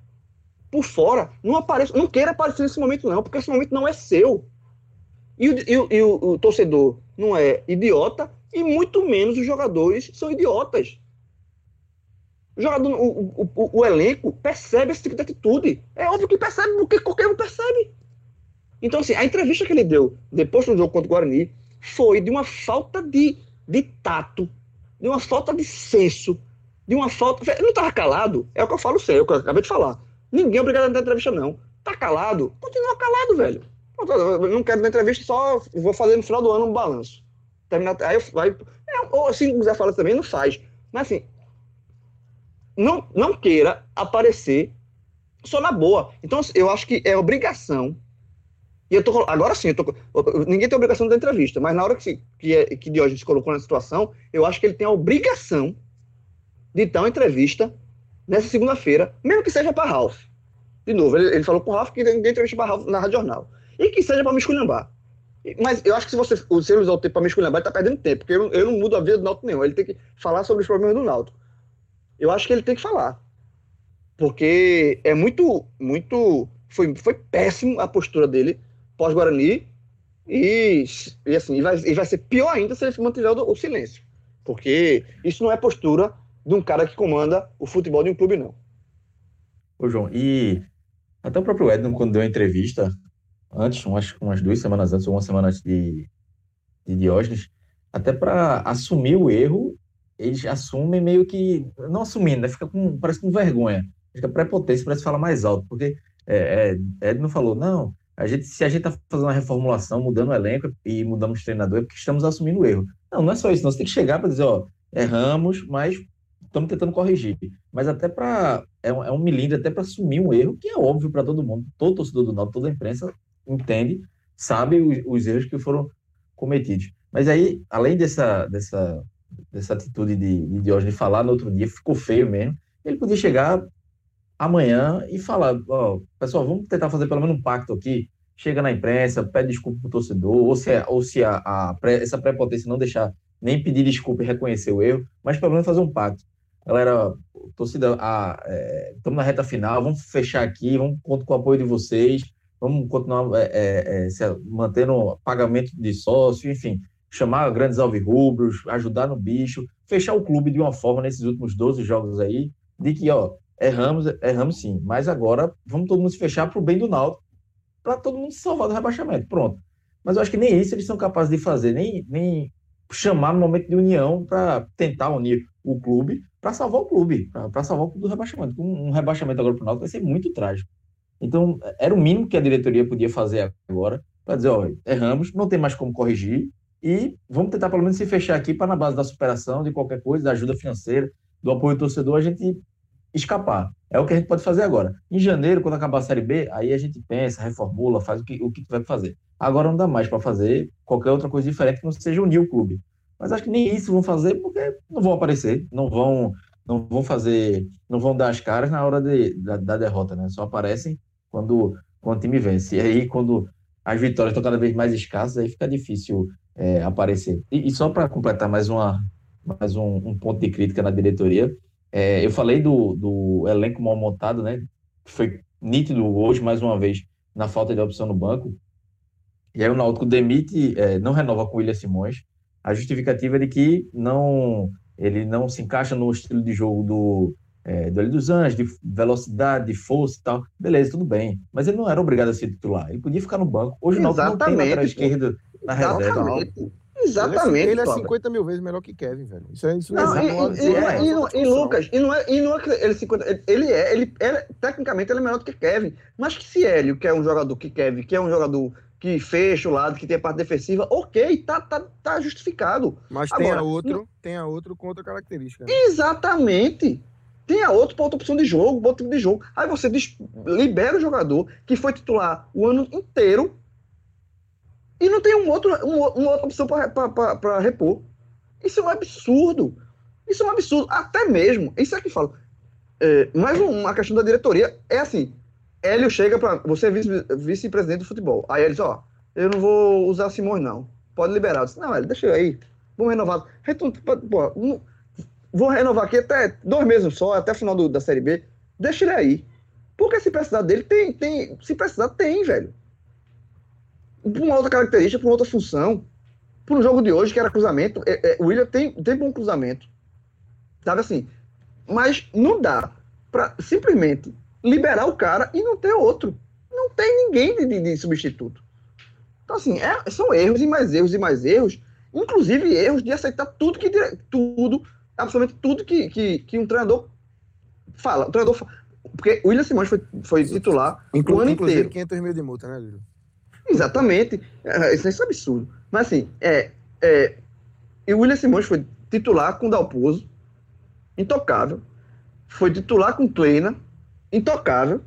por fora. Não apareça, não queira aparecer nesse momento, não, porque esse momento não é seu. E o, e o, e o, o torcedor não é idiota, e muito menos os jogadores são idiotas. O, jogador, o, o, o, elenco percebe esse tipo de atitude. É óbvio que percebe, porque qualquer um percebe. Então, assim, a entrevista que ele deu depois do jogo contra o Guarani foi de uma falta de, de tato, de uma falta de senso, de uma falta. Ele não estava calado, é o que eu falo sério, é o que eu acabei de falar. Ninguém é obrigado a dar entrevista, não. Tá calado? Continua calado, velho. Não quero dar entrevista, só vou fazer no final do ano um balanço. Terminar, aí eu, aí, é, ou se quiser falar também, não faz. Mas assim, não, não queira aparecer só na boa. Então, eu acho que é obrigação. E eu tô, agora sim, eu tô, ninguém tem obrigação dar entrevista, mas na hora que, que, é, que se colocou na situação, eu acho que ele tem a obrigação de uma entrevista nessa segunda-feira, mesmo que seja para Ralph. De novo, ele, ele falou com o Ralph que ninguém entrevista para Ralph na Rádio Jornal. E que seja para me esculhambar. Mas eu acho que se você se ele usar o tempo para me esculhambar, ele tá perdendo tempo, porque eu, eu não mudo a vida do Náutico nenhum. Ele tem que falar sobre os problemas do Náutico. Eu acho que ele tem que falar. Porque é muito, muito. Foi, foi péssimo a postura dele pós-Guarani. E, e assim, e vai, e vai ser pior ainda se ele mantiver o, o silêncio. Porque isso não é postura de um cara que comanda o futebol de um clube, não. Ô, João, e até o próprio Edson, quando deu a entrevista, antes, umas, umas duas semanas antes, ou uma semana antes de, de Diógenes, até para assumir o erro, eles assumem meio que, não assumindo, né? fica com, parece com vergonha, fica prepotência, parece falar mais alto, porque é, é, Ed não falou, não, a gente, se a gente está fazendo uma reformulação, mudando o elenco e mudamos o treinador, é porque estamos assumindo o erro. Não, não é só isso, não, você tem que chegar para dizer, ó, erramos, mas estamos tentando corrigir. Mas até para. É, um, é um milímetro até para assumir um erro que é óbvio para todo mundo. Todo torcedor do Náutico, toda a imprensa entende, sabe os, os, erros que foram cometidos. Mas aí, além dessa, dessa, dessa atitude de, de Diógenes falar no outro dia, ficou feio mesmo, ele podia chegar amanhã e falar: ó, pessoal, vamos tentar fazer pelo menos um pacto aqui. Chega na imprensa, pede desculpa pro torcedor, ou se, ou se a, a, essa prepotência não deixar nem pedir desculpa e reconhecer o erro, mas pelo menos fazer um pacto galera, torcida, ah, é, estamos na reta final, vamos fechar aqui, vamos contar com o apoio de vocês, vamos continuar é, é, é se, mantendo pagamento de sócio, enfim, chamar grandes alvirrubros, ajudar no bicho, fechar o clube de uma forma nesses últimos 12 jogos aí, de que, ó, erramos, erramos sim, mas agora vamos todo mundo se fechar para o bem do Náutico, para todo mundo se salvar do rebaixamento, pronto. Mas eu acho que nem isso eles são capazes de fazer, nem, nem chamar no momento de união para tentar unir o clube para salvar o clube, para salvar o clube do rebaixamento. Um, um rebaixamento agora para o Náutico vai ser muito trágico. Então, era o mínimo que a diretoria podia fazer agora, para dizer, olha, erramos, não tem mais como corrigir, e vamos tentar pelo menos se fechar aqui para na base da superação, de qualquer coisa, da ajuda financeira, do apoio do torcedor, a gente escapar. É o que a gente pode fazer agora. Em janeiro, quando acabar a Série B, aí a gente pensa, reformula, faz o que, o que tiver que fazer. Agora não dá mais para fazer qualquer outra coisa diferente que não seja unir o clube. Mas acho que nem isso vão fazer porque não vão aparecer, não vão, não vão fazer, não vão dar as caras na hora de, da, da derrota, né? Só aparecem quando, quando o time vence. E aí, quando as vitórias estão cada vez mais escassas, aí fica difícil é, aparecer. E, e só para completar mais, uma, mais um, um, ponto de crítica na diretoria, é, eu falei do, do elenco mal montado, né? Foi nítido hoje, mais uma vez, na falta de opção no banco. E aí o Náutico demite, é, não renova com o William Simões, a justificativa é de que não ele não se encaixa no estilo de jogo do, é, do dos Anjos, de velocidade, de força e tal. Beleza, tudo bem. Mas ele não era obrigado a ser titular. Ele podia ficar no banco. Hoje não, não tem lateral esquerdo na reserva. Exatamente. Ele é, ele é 50 mil vezes melhor que Kevin, velho. Isso, é, isso não, não é e, e, e, e, Lucas, e não é, e não é ele, 50, ele é, ele, ele, tecnicamente ele é melhor do que Kevin. Mas que se Hélio, que é um jogador que Kevin, que é um jogador que fecha o lado, que tem a parte defensiva, ok, tá, tá, tá justificado. Mas Agora, tem a outro, tem a outro com outra característica. Né? Exatamente. Tem a outro para outra opção de jogo, outro tipo de jogo. Aí você libera o jogador que foi titular o ano inteiro e não tem um outro, um, uma outra opção para repor. Isso é um absurdo. Isso é um absurdo. Até mesmo, isso é que falo. É, mais uma questão da diretoria é assim: Hélio chega para. Você é vice-presidente do futebol. Aí ele diz: Ó, eu não vou usar Simões, não. Pode liberar. Disse, não, Hélio, deixa eu aí. Vamos renovar. Pô, vou renovar aqui até dois meses só, até o final do, da Série B. Deixa ele aí. Porque se precisar dele, tem. tem se precisar, tem, velho. Por uma outra característica, por uma outra função. Por um jogo de hoje, que era cruzamento, é, é, o William tem, tem bom cruzamento. Sabe assim? mas não dá para simplesmente liberar o cara e não ter outro. Não tem ninguém de, de, de substituto. Então, assim, é, são erros e mais erros e mais erros, inclusive erros de aceitar tudo que tudo, absolutamente tudo que, que, que um treinador fala. O treinador fala, porque o William Simões foi, foi titular Inclu o ano inclusive inteiro. 500 mil de multa, né, Lilo? Exatamente. É, Isso é um absurdo. Mas assim, é, é, e o William Simões foi titular com o Dalpozo, intocável. Foi titular com Kleina, intocável.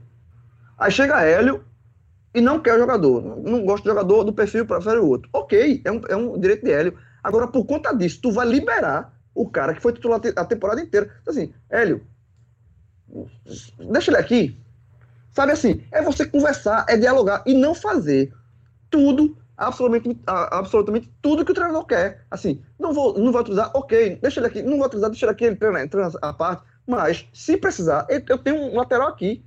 Aí chega Hélio e não quer o jogador. Não, gosta do jogador do perfil, prefere o outro. Ok, é um, é um direito de Hélio. Agora, por conta disso, tu vai liberar o cara que foi titular a temporada inteira. Então, assim, Hélio, deixa ele aqui. Sabe assim, é você conversar, é dialogar e não fazer tudo, absolutamente, absolutamente tudo que o treinador quer. Assim, não vou, não vou utilizar, ok, deixa ele aqui, não vou utilizar, deixa ele aqui, ele treina, treina a parte, mas se precisar, eu, tenho um lateral aqui.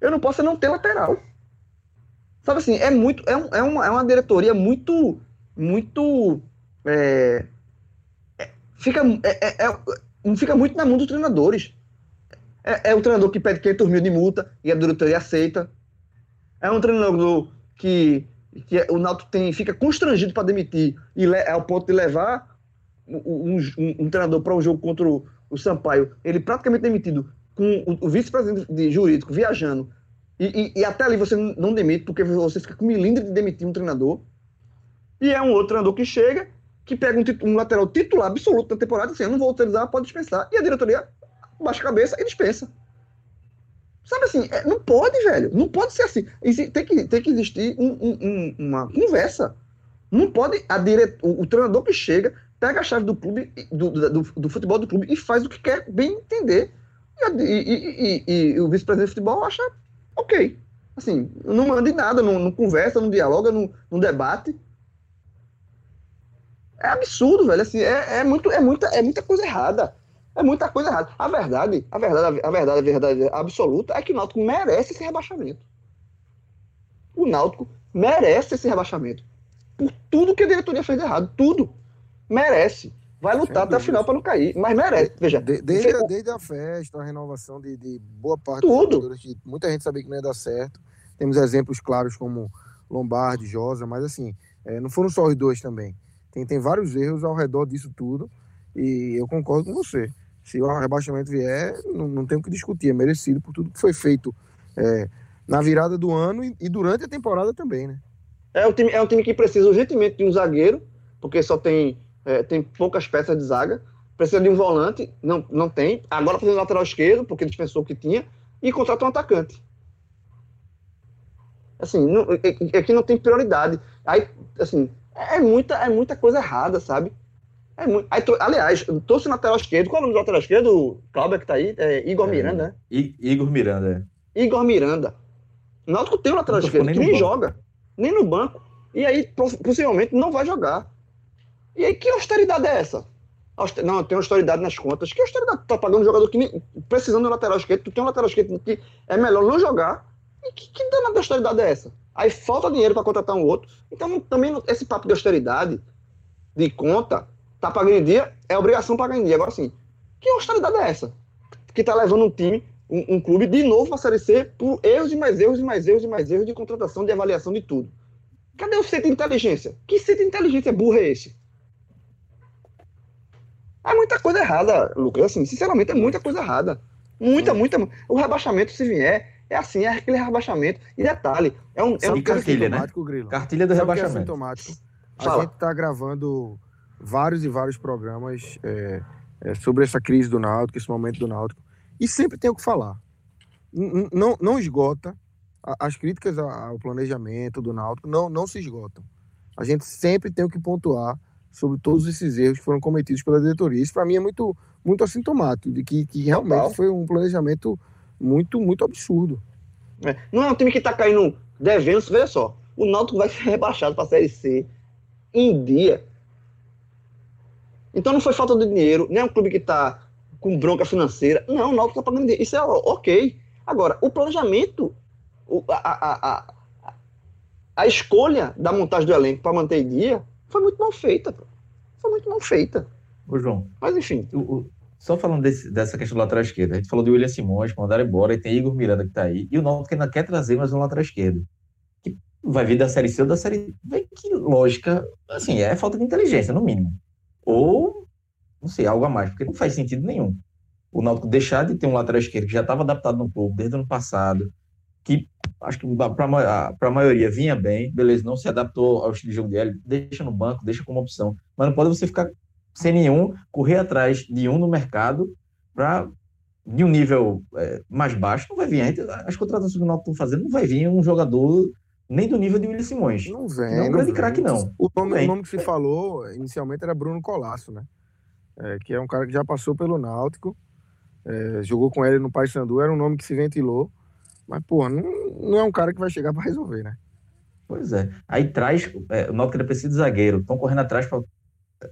Eu não posso não ter lateral. Sabe assim, é muito, é, um- é, uma, é uma diretoria muito, muito, é, é- fica, é, é- é- fica muito na mão dos treinadores. É, é o treinador que pede 500 mil de multa e a diretoria aceita. É um treinador que, que o Náutico tem, fica constrangido para demitir e le, ao ponto de levar um, um- um treinador para um jogo contra o, o Sampaio, ele praticamente demitido, com o, o vice-presidente de jurídico viajando. E, e- e até ali você não demite, porque você fica com milindre de demitir um treinador. E é um outro treinador que chega, que pega um, um lateral titular absoluto da temporada, assim, eu não vou utilizar, pode dispensar. E a diretoria baixa a cabeça e dispensa. Sabe assim, é, não pode, velho. Não pode ser assim. Tem que, tem que existir um- um- uma conversa. Não pode a dire... o, o treinador que chega, pega a chave do clube, do, do, do- futebol do clube e faz o que quer bem entender. E, e- e- e- o vice-presidente de futebol acha ok. Assim, não manda em nada, não, não conversa, não dialoga, não, não debate. É absurdo, velho. Assim, é, é, muito, é, muita, é muita coisa errada. É muita coisa errada. A verdade, a verdade, a verdade, a verdade absoluta é que o Náutico merece esse rebaixamento. O Náutico merece esse rebaixamento. Por tudo que a diretoria fez errado. Tudo. Merece. Vai lutar até a final para não cair. Mas merece. Veja. De- desde, a, desde a festa, a renovação de, de boa parte Tudo. dos que muita gente sabia que não ia dar certo. Temos exemplos claros como Lombardi, Josa, mas assim, é, não foram só os dois também. Tem, tem vários erros ao redor disso tudo e eu concordo com você. Se o rebaixamento vier, não, não tem o que discutir, é merecido por tudo que foi feito é, na virada do ano e, e durante a temporada também, né? É um, time, é um time que precisa urgentemente de um zagueiro, porque só tem, é, tem poucas peças de zaga. Precisa de um volante, não, não tem. Agora precisa de um lateral esquerdo, porque dispensou o que tinha, e contrata um atacante. Assim, não, é- é- aqui não tem prioridade. Aí, assim, é muita, é muita coisa errada, sabe? É muito, aí, aliás, trouxe o lateral esquerdo. Qual é o nome do lateral esquerdo? O Cláudio que tá aí? É Igor É. Miranda, né? I- Igor Miranda. Igor Miranda. Náutico tem um lateral esquerdo que nem banco. joga, nem no banco. E aí, poss- possivelmente, não vai jogar. E aí, que austeridade é essa? Não, tem austeridade nas contas. Que austeridade? Tu tá pagando um jogador que nem... precisando um lateral esquerdo, tu tem um lateral esquerdo que é melhor não jogar. E que, que danada de austeridade é essa? Aí falta dinheiro para contratar um outro. Então, também esse papo de austeridade, de conta, tá pagando em dia, é obrigação pagar em dia. Agora sim, que austeridade é essa? Que tá levando um time, um, um clube, de novo para Série C por erros e mais erros e mais erros e mais erros de contratação, de avaliação de tudo. Cadê o centro de inteligência? Que centro de inteligência burra é esse? É muita coisa errada, Lucas. Assim, sinceramente, é muita coisa errada. Muita, muita. O rebaixamento, se vier, é assim, é aquele rebaixamento. E detalhe, é um. É um é cartilha, né? sintomático, Grilo? Cartilha do Sabe é rebaixamento. sintomático? A Fala. gente está gravando vários e vários programas é, é, sobre essa crise do Náutico, esse momento do Náutico, e sempre tem o que falar. N- n- Não, não esgota, a- as críticas ao planejamento do Náutico não, não se esgotam. A gente sempre tem o que pontuar sobre todos esses erros que foram cometidos pela diretoria. Isso, para mim, é muito, muito assintomático, de que, que realmente Total. foi um planejamento muito, muito absurdo. É, Não é um time que tá caindo devendo. Veja só, o Náutico vai ser rebaixado para a Série C em dia. Então não foi falta de dinheiro, nem é um clube que tá com bronca financeira. Não, o Náutico tá pagando dinheiro. Isso é ok. Agora, o planejamento, a, a, a- a escolha da montagem do elenco para manter em dia foi muito mal feita. pô. Foi muito mal feita. Ô, João, Mas enfim, o, o- só falando desse, dessa questão do lateral esquerdo, a gente falou de William Simões, mandaram embora, e tem Igor Miranda que está aí, e o Náutico ainda quer trazer mais um lateral esquerdo. Que vai vir da Série C ou da Série D. Que lógica, assim, é falta de inteligência, no mínimo. Ou, não sei, algo a mais, porque não faz sentido nenhum. O Náutico deixar de ter um lateral esquerdo que já estava adaptado no clube desde o ano passado, que acho que para a maioria vinha bem, beleza, não se adaptou ao estilo de jogo dele, deixa no banco, deixa como opção. Mas não pode você ficar sem nenhum, correr atrás de um no mercado para de um nível é, mais baixo, não vai vir. As contratações que o Náutico estão fazendo não vai vir um jogador nem do nível de William Simões. Não vem. Não é um grande craque, não. O nome, o nome, que se falou inicialmente era Bruno Colasso, né? É, que é um cara que já passou pelo Náutico, é, jogou com ele no Paysandu, era um nome que se ventilou, mas, pô, não, não é um cara que vai chegar para resolver, né? Pois é. Aí traz, é, o Náutico precisa de zagueiro, estão correndo atrás para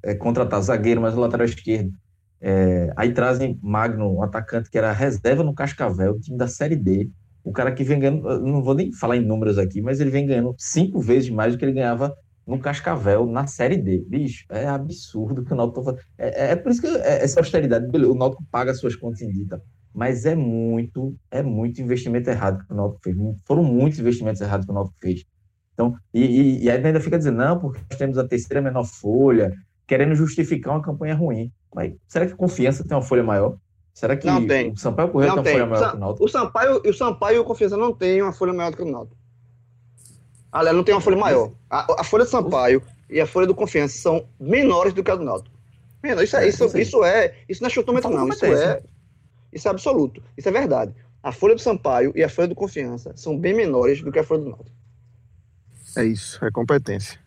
é, contratar zagueiro, mas o lateral esquerdo. É, aí trazem Magno, um atacante que era reserva no Cascavel, time da Série D. O cara que vem ganhando, não vou nem falar em números aqui, mas ele vem ganhando cinco vezes mais do que ele ganhava no Cascavel, na Série D. Bicho, é absurdo que o Náutico tá fazendo. É, é, por isso que é, essa austeridade, o Náutico paga suas contas em dita, mas é muito, é muito investimento errado que o Náutico fez. Foram muitos investimentos errados que o Náutico fez. Então, e, e, e aí ainda fica dizendo, não, porque nós temos a terceira menor folha, querendo justificar uma campanha ruim. Mas será que Confiança tem uma folha maior? Será que não tem. o Sampaio Correia tem uma tem. folha maior que o Náutico? O Sampaio, o Sampaio e o Confiança não tem uma folha maior do que o Náutico. Aliás, não tem uma folha maior. A, a folha do Sampaio e a folha do Confiança são menores do que a do Náutico. Isso é, isso, é, isso é, isso não é chutômetro, não. Isso é, isso é absoluto. Isso é verdade. A folha do Sampaio e a folha do Confiança são bem menores do que a folha do Náutico. É isso, é competência.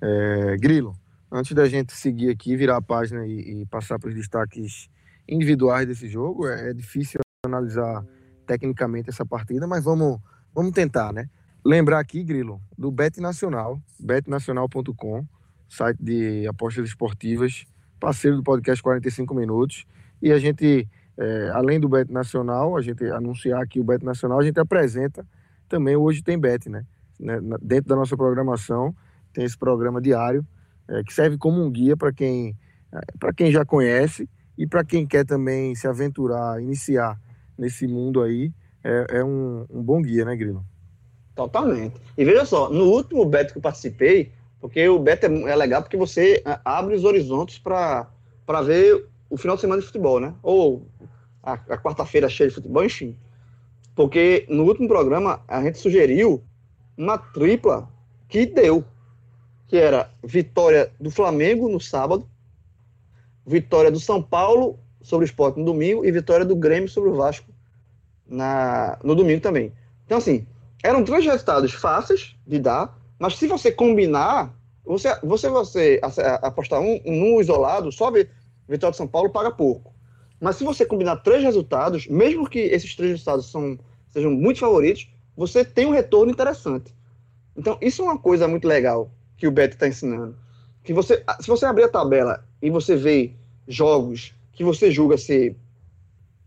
É, Grilo, antes da gente seguir aqui, virar a página e, e passar para os destaques individuais desse jogo, é, é, difícil analisar tecnicamente essa partida, mas vamos, vamos tentar, né? Lembrar aqui, Grilo, do Bet Nacional, betnacional.com, site de apostas esportivas, parceiro do podcast 45 Minutos. E a gente, é, além do Bet Nacional, a gente anunciar aqui o Bet Nacional, a gente apresenta também Hoje Tem Bet, né? né? Dentro da nossa programação, tem esse programa diário é, que serve como um guia para quem, é, para quem já conhece e para quem quer também se aventurar, iniciar nesse mundo aí, é, é um, um, bom guia, né, Grilo? Totalmente. E veja só, no último bet que eu participei, porque o bet é, é legal porque você é, abre os horizontes para ver o final de semana de futebol, né? Ou a, a quarta-feira cheia de futebol, enfim. Porque no último programa a gente sugeriu uma tripla que deu que era vitória do Flamengo no sábado, vitória do São Paulo sobre o Sport no domingo e vitória do Grêmio sobre o Vasco na, no domingo também. Então, assim, eram três resultados fáceis de dar, mas se você combinar, você, você, você apostar um, um isolado, só ver vitória do São Paulo paga pouco. Mas se você combinar três resultados, mesmo que esses três resultados são, sejam muito favoritos, você tem um retorno interessante. Então, isso é uma coisa muito legal que o Beto está ensinando. Que você, se você abrir a tabela e você vê jogos que você julga ser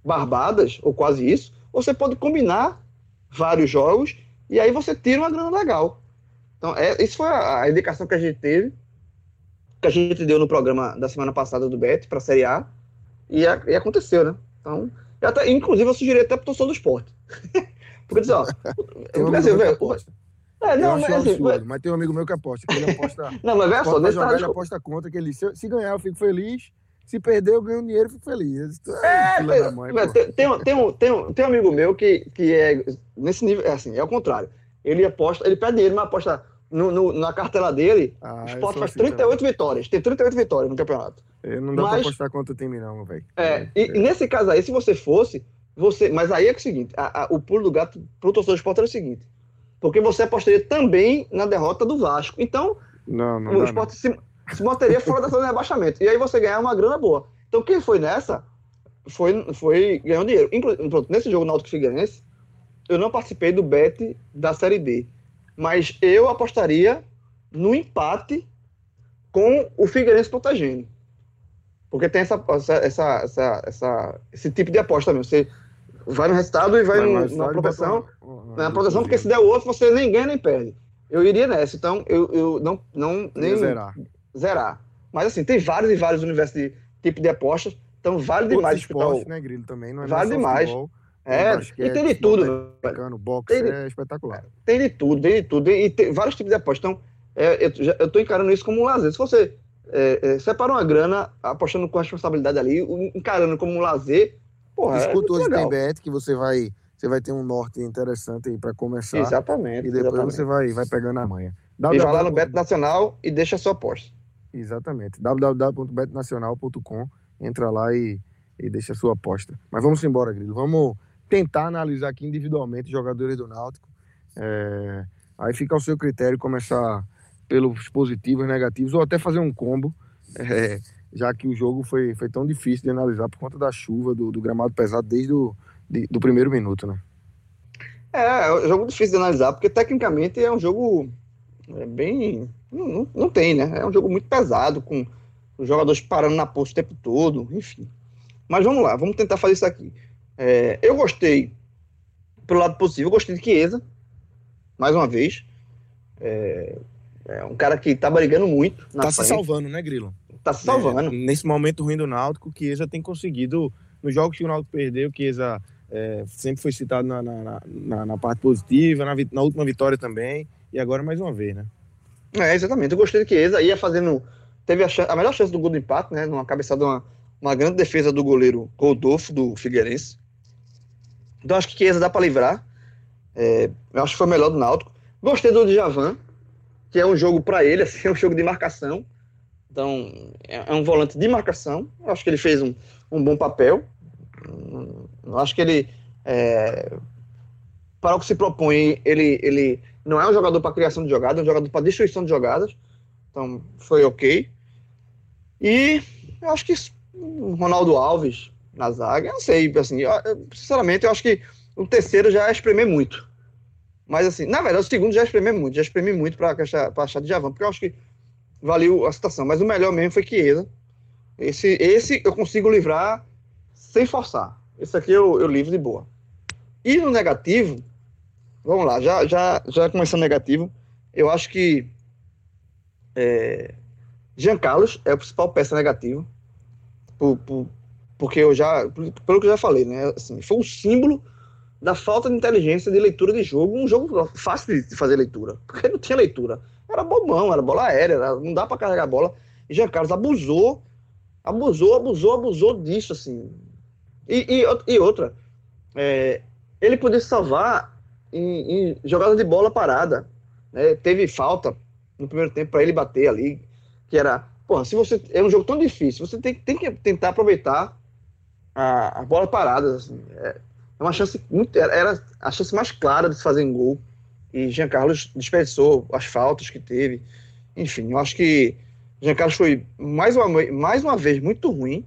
barbadas, ou quase isso, você pode combinar vários jogos e aí você tira uma grana legal. Então, é, isso foi a, a indicação que a gente teve, que a gente deu no programa da semana passada do Bet para a Série A, e, a, e, aconteceu, né? Então, até, inclusive, eu sugeri até para o torcedor do esporte. Porque, diz, ó, eu, eu, assim, velho, é, não, eu mas, assim, absurdo, mas tem um amigo meu que aposta. Que ele aposta. não, mas é só, jogar, ele aposta contra que ele. Se, se, ganhar, eu fico feliz. Se perder, eu ganho dinheiro e fico feliz. É, é mãe, tem, tem, um, tem, um, tem, um, tem um amigo meu que, que é nesse nível, é assim, é o contrário. Ele aposta, ele pede dinheiro, mas aposta no, no, na cartela dele, ah, o Sport faz assim 38 também. vitórias. Tem 38 vitórias no campeonato. Eu não dá mas, pra apostar contra o time, não, velho. É, e, e, nesse caso aí, se você fosse, você. Mas aí é, é o seguinte: a, a, o pulo do gato pro torcedor do Sport era o seguinte porque você apostaria também na derrota do Vasco. Então, não, não o esporte se, se manteria fora da zona de rebaixamento. E aí você ganhar uma grana boa. Então, quem foi nessa foi, foi ganhando dinheiro. Inclu, nesse jogo Náutico Figueirense, eu não participei do bet da Série B. Mas eu apostaria no empate com o Figueirense protegendo. Porque tem essa, essa, essa, essa, esse tipo de aposta mesmo. Você vai no resultado e vai, vai no, na proteção. na proteção, porque se der o outro, você nem ganha nem perde. Eu iria nessa, então eu, eu não, não nem zerar. zerar. Mas assim, tem vários e vários universos de tipo de apostas. Então vale demais esporte, o... né, Grilo, também, não é Vale demais. Futebol, é, basquete, e tem de tudo. Americano, boxe, tem de... é espetacular. Tem de tudo, tem de tudo. E tem vários tipos de apostas. Então, é, eu, já, eu tô encarando isso como um lazer. Se você é, é, separa uma grana, apostando com responsabilidade ali, encarando como um lazer, porra, Escuta é hoje tem bet que você vai, você vai ter um norte interessante aí para começar. Exatamente. E depois exatamente. você vai, vai pegando a manha. E vai lá no Bet Nacional e deixa a sua aposta. Exatamente. www.betnacional.com Entra lá e, e deixa a sua aposta. Mas vamos embora, Grilo. Vamos tentar analisar aqui individualmente jogadores do Náutico. É, aí fica ao seu critério começar pelos positivos, negativos, ou até fazer um combo, é, já que o jogo foi, foi tão difícil de analisar por conta da chuva, do, do gramado pesado desde o do primeiro minuto, né? É, é um jogo difícil de analisar, porque tecnicamente é um jogo é bem. Não, não tem, né? É um jogo muito pesado, com os jogadores parando na posta o tempo todo, enfim. Mas vamos lá, vamos tentar fazer isso aqui. É, eu gostei, pelo lado possível, eu gostei de Chiesa, mais uma vez. É, é um cara que tá brigando muito. Na tá frente. se salvando, né, Grilo? Tá se salvando. É, nesse momento ruim do Náutico, o Chiesa tem conseguido, nos jogos que o Náutico perdeu, o Chiesa é, sempre foi citado na, na, na, na parte positiva, na, na, última vitória também, e agora mais uma vez, né? É, exatamente. Eu gostei de Chiesa, ia fazendo. Teve a, chance, a melhor chance do gol do empate, né? Numa cabeçada, uma, uma grande defesa do goleiro Rodolfo, do Figueirense. Então acho que Chiesa dá para livrar. É, eu acho que foi o melhor do Náutico. Gostei do Djavan, que é um jogo para ele, assim, é um jogo de marcação. Então, é, é um volante de marcação. Eu acho que ele fez um, um bom papel. Eu acho que ele, é, para o que se propõe, ele, ele não é um jogador para criação de jogadas, é um jogador para destruição de jogadas. Então, foi ok. E eu acho que Ronaldo Alves na zaga, não sei, assim, eu, sinceramente, eu acho que o terceiro já é espremer muito. Mas, assim, na verdade, o segundo já é espremer muito, já espremi muito para achar, de Javan, porque eu acho que valeu a situação. Mas o melhor mesmo foi Chiesa. Esse, esse eu consigo livrar sem forçar. Esse aqui eu, eu livro de boa. E no negativo, vamos lá, já, já, já começando negativo, eu acho que é, Jean Carlos é a principal peça negativa, por, por, porque eu já, pelo que eu já falei, né, assim, foi um símbolo da falta de inteligência de leitura de jogo, um jogo fácil de fazer leitura, porque não tinha leitura. Era bobão, era bola aérea, era, não dá para carregar a bola. E Jean Carlos abusou, abusou, abusou, abusou disso, assim. E, e, e outra, é, ele podia salvar em, em jogada de bola parada. Né? Teve falta no primeiro tempo para ele bater ali, que era, porra, se você é um jogo tão difícil, você tem, tem que tentar aproveitar a, a bola parada. Assim. É, é uma chance muito. Era a chance mais clara de se fazer em gol. E Jean Carlos desperdiçou as faltas que teve. Enfim, eu acho que Jean Carlos foi mais uma, mais uma vez muito ruim.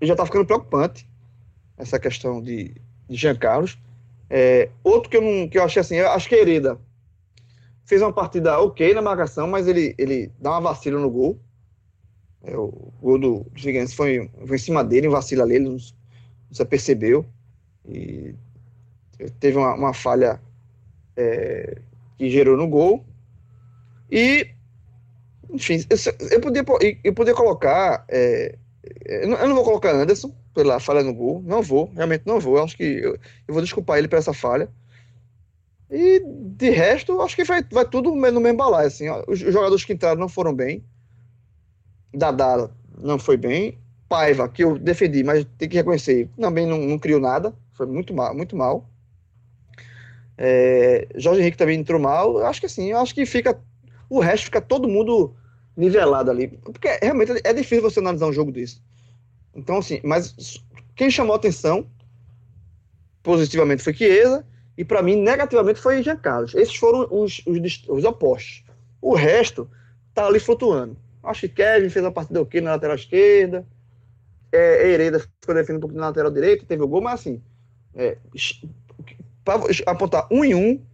E já está ficando preocupante essa questão de, de Jean Carlos. É, outro que eu, não, que eu achei assim, eu acho que Hereda fez uma partida ok na marcação, mas ele, ele dá uma vacila no gol. É, o gol do Figueirense foi, foi em cima dele, um vacilo ali, ele não, não percebeu. E teve uma, uma falha é, que gerou no gol. E, enfim, eu, eu podia, eu podia colocar. É, eu não vou colocar Anderson pela falha no gol, não vou, realmente não vou. Eu acho que eu, eu vou desculpar ele por essa falha. E de resto, acho que vai, vai tudo no mesmo balaio. Assim, os jogadores que entraram não foram bem. Dadá não foi bem. Paiva, que eu defendi, mas tem que reconhecer, também não, não criou nada. Foi muito mal, muito mal. É, Jorge Henrique também entrou mal. Eu acho que assim, eu acho que fica. O resto fica todo mundo nivelado ali. Porque realmente é difícil você analisar um jogo desse. Então, assim, mas quem chamou atenção positivamente foi Chiesa. E para mim, negativamente, foi Jean Carlos. Esses foram os, os, os opostos. O resto tá ali flutuando. Acho que Kevin fez a partida ok na lateral esquerda. É, Hereda ficou defendendo um pouco na lateral direita, teve o gol, mas assim, é, para apontar um em um,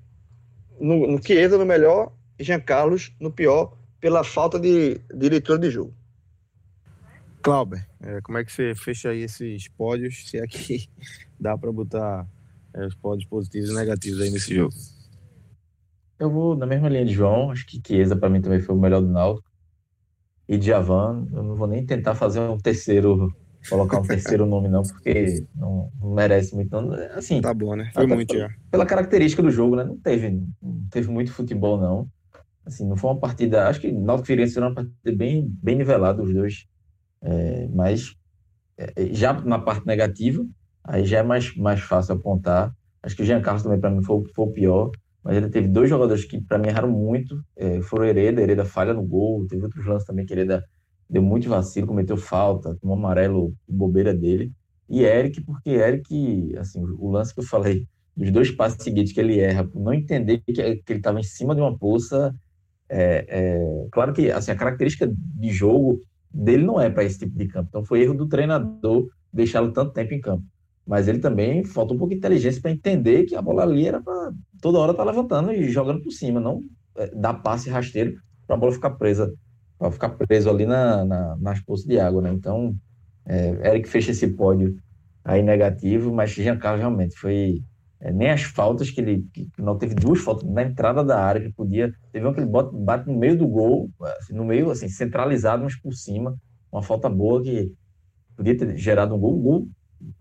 no, no Chiesa no melhor, Jean Carlos no pior, pela falta de, de leitura de jogo. Clauber, é, como é que você fecha aí esses pódios, se aqui é dá para botar é, os pódios positivos e negativos aí nesse jogo? Eu vou na mesma linha de João, acho que Chiesa para mim também foi o melhor do Náutico. E Djavan, eu não vou nem tentar fazer um terceiro colocar um terceiro nome, não, porque não, não, merece muito. Não. Assim, tá bom, né? Foi muito já. Pela característica do jogo, né? Não teve, não teve muito futebol, não. Assim, não foi uma partida. Acho que Náutico Figueirense foi uma partida bem, bem nivelada, os dois. É, mas é, já na parte negativa, aí já é mais, mais fácil apontar. Acho que o Jean Carlos também, para mim, foi, foi o pior. Mas ele teve dois jogadores que, para mim, erraram muito. É, foram Hereda, Hereda falha no gol. Teve outros lances também que Hereda deu muito vacilo, cometeu falta, tomou amarelo, bobeira dele. E Eric, porque Eric, assim, o lance que eu falei, dos dois passes seguintes que ele erra, por não entender que, que ele estava em cima de uma poça, é, é, claro que assim, a característica de jogo dele não é para esse tipo de campo. Então foi erro do treinador deixá-lo tanto tempo em campo. Mas ele também falta um pouco de inteligência para entender que a bola ali era para toda hora tá levantando e jogando por cima, não é, dar passe rasteiro para a bola ficar presa para ficar preso ali na, na, nas poças de água, né? Então, é, Eric fecha esse pódio aí negativo, mas Giancarlo realmente foi é, nem as faltas que ele que não teve duas faltas na entrada da área que podia teve uma que ele bate, bate no meio do gol assim, no meio assim centralizado mas por cima uma falta boa que podia ter gerado um gol, um gol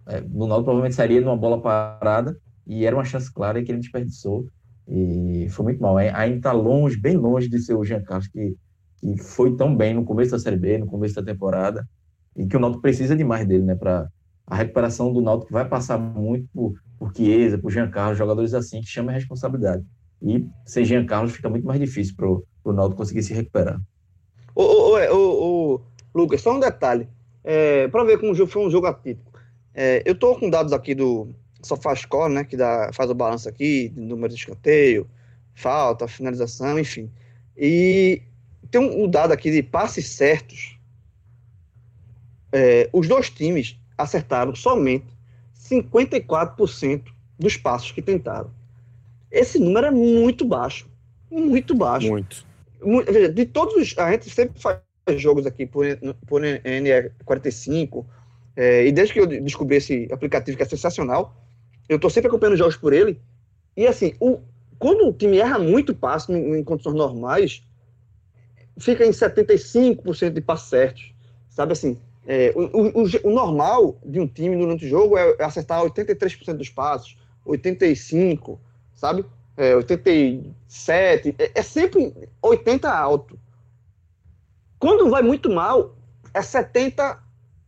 é, Náutico provavelmente sairia numa bola parada e era uma chance clara que ele desperdiçou e foi muito mal ainda está longe bem longe de ser o Jean Carlos que que foi tão bem no começo da Série B, no começo da temporada, e que o Náutico precisa demais dele, né, para a recuperação do Náutico vai passar muito por, por Chiesa, por Jean Carlos, jogadores assim que chamam a responsabilidade. E sem Jean Carlos fica muito mais difícil para o Náutico conseguir se recuperar. Ô, ô, ô Lucas, só um detalhe, é, para ver como o foi um jogo atípico. É, eu estou com dados aqui do SofaScore, né, que dá, faz o balanço aqui, número de escanteio, falta, finalização, enfim. E tem um, um dado aqui de passes certos. É, os dois times acertaram somente 54% dos passos que tentaram. Esse número é muito baixo. Muito baixo. Muito. De todos os. A gente sempre faz jogos aqui por, por NE45. É, e desde que eu descobri esse aplicativo que é sensacional, eu estou sempre acompanhando jogos por ele. E assim, o, quando o time erra muito passo em, em condições normais, fica em 75% de passos certos. Sabe assim, é, o, o, o, normal de um time durante o jogo é acertar 83% dos passos, 85%, sabe? É, 87%, é, é sempre 80% alto. Quando vai muito mal, é 70%,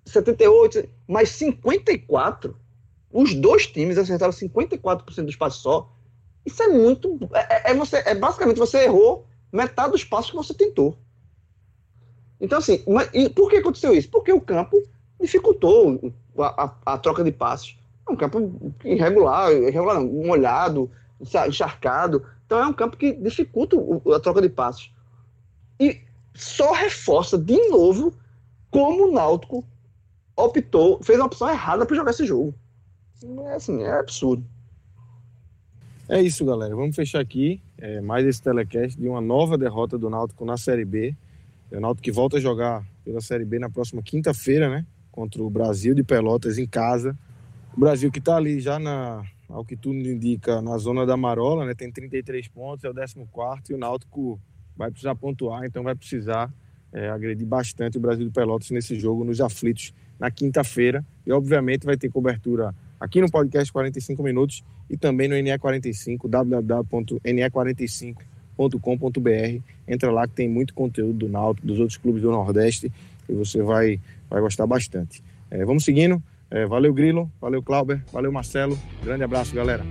78%, mas 54%. Os dois times acertaram 54% dos passos só. Isso é muito. É, é, você, é basicamente você errou metade dos passos que você tentou. Então, assim, mas, por que aconteceu isso? Porque o campo dificultou a, a, a troca de passos. É um campo irregular, irregular molhado, encharcado. Então, é um campo que dificulta a troca de passos. E só reforça de novo como o Náutico optou, fez uma opção errada para jogar esse jogo. É assim, é absurdo. É isso, galera. Vamos fechar aqui é, mais esse telecast de uma nova derrota do Náutico na Série B. É o Náutico que volta a jogar pela Série B na próxima quinta-feira, né? Contra o Brasil de Pelotas em casa. O Brasil que está ali já na, ao que tudo indica, na zona da Marola, né? Tem 33 pontos, é o 14 e o Náutico vai precisar pontuar, então vai precisar é, agredir bastante o Brasil de Pelotas nesse jogo, nos aflitos, na quinta-feira. E obviamente vai ter cobertura aqui no podcast 45 minutos e também no NE45, www.ne45.com.br. Entra lá que tem muito conteúdo do Náutico, dos outros clubes do Nordeste e você vai, vai gostar bastante. É, vamos seguindo. É, valeu, Grilo. Valeu, Clauber. Valeu, Marcelo. Grande abraço, galera.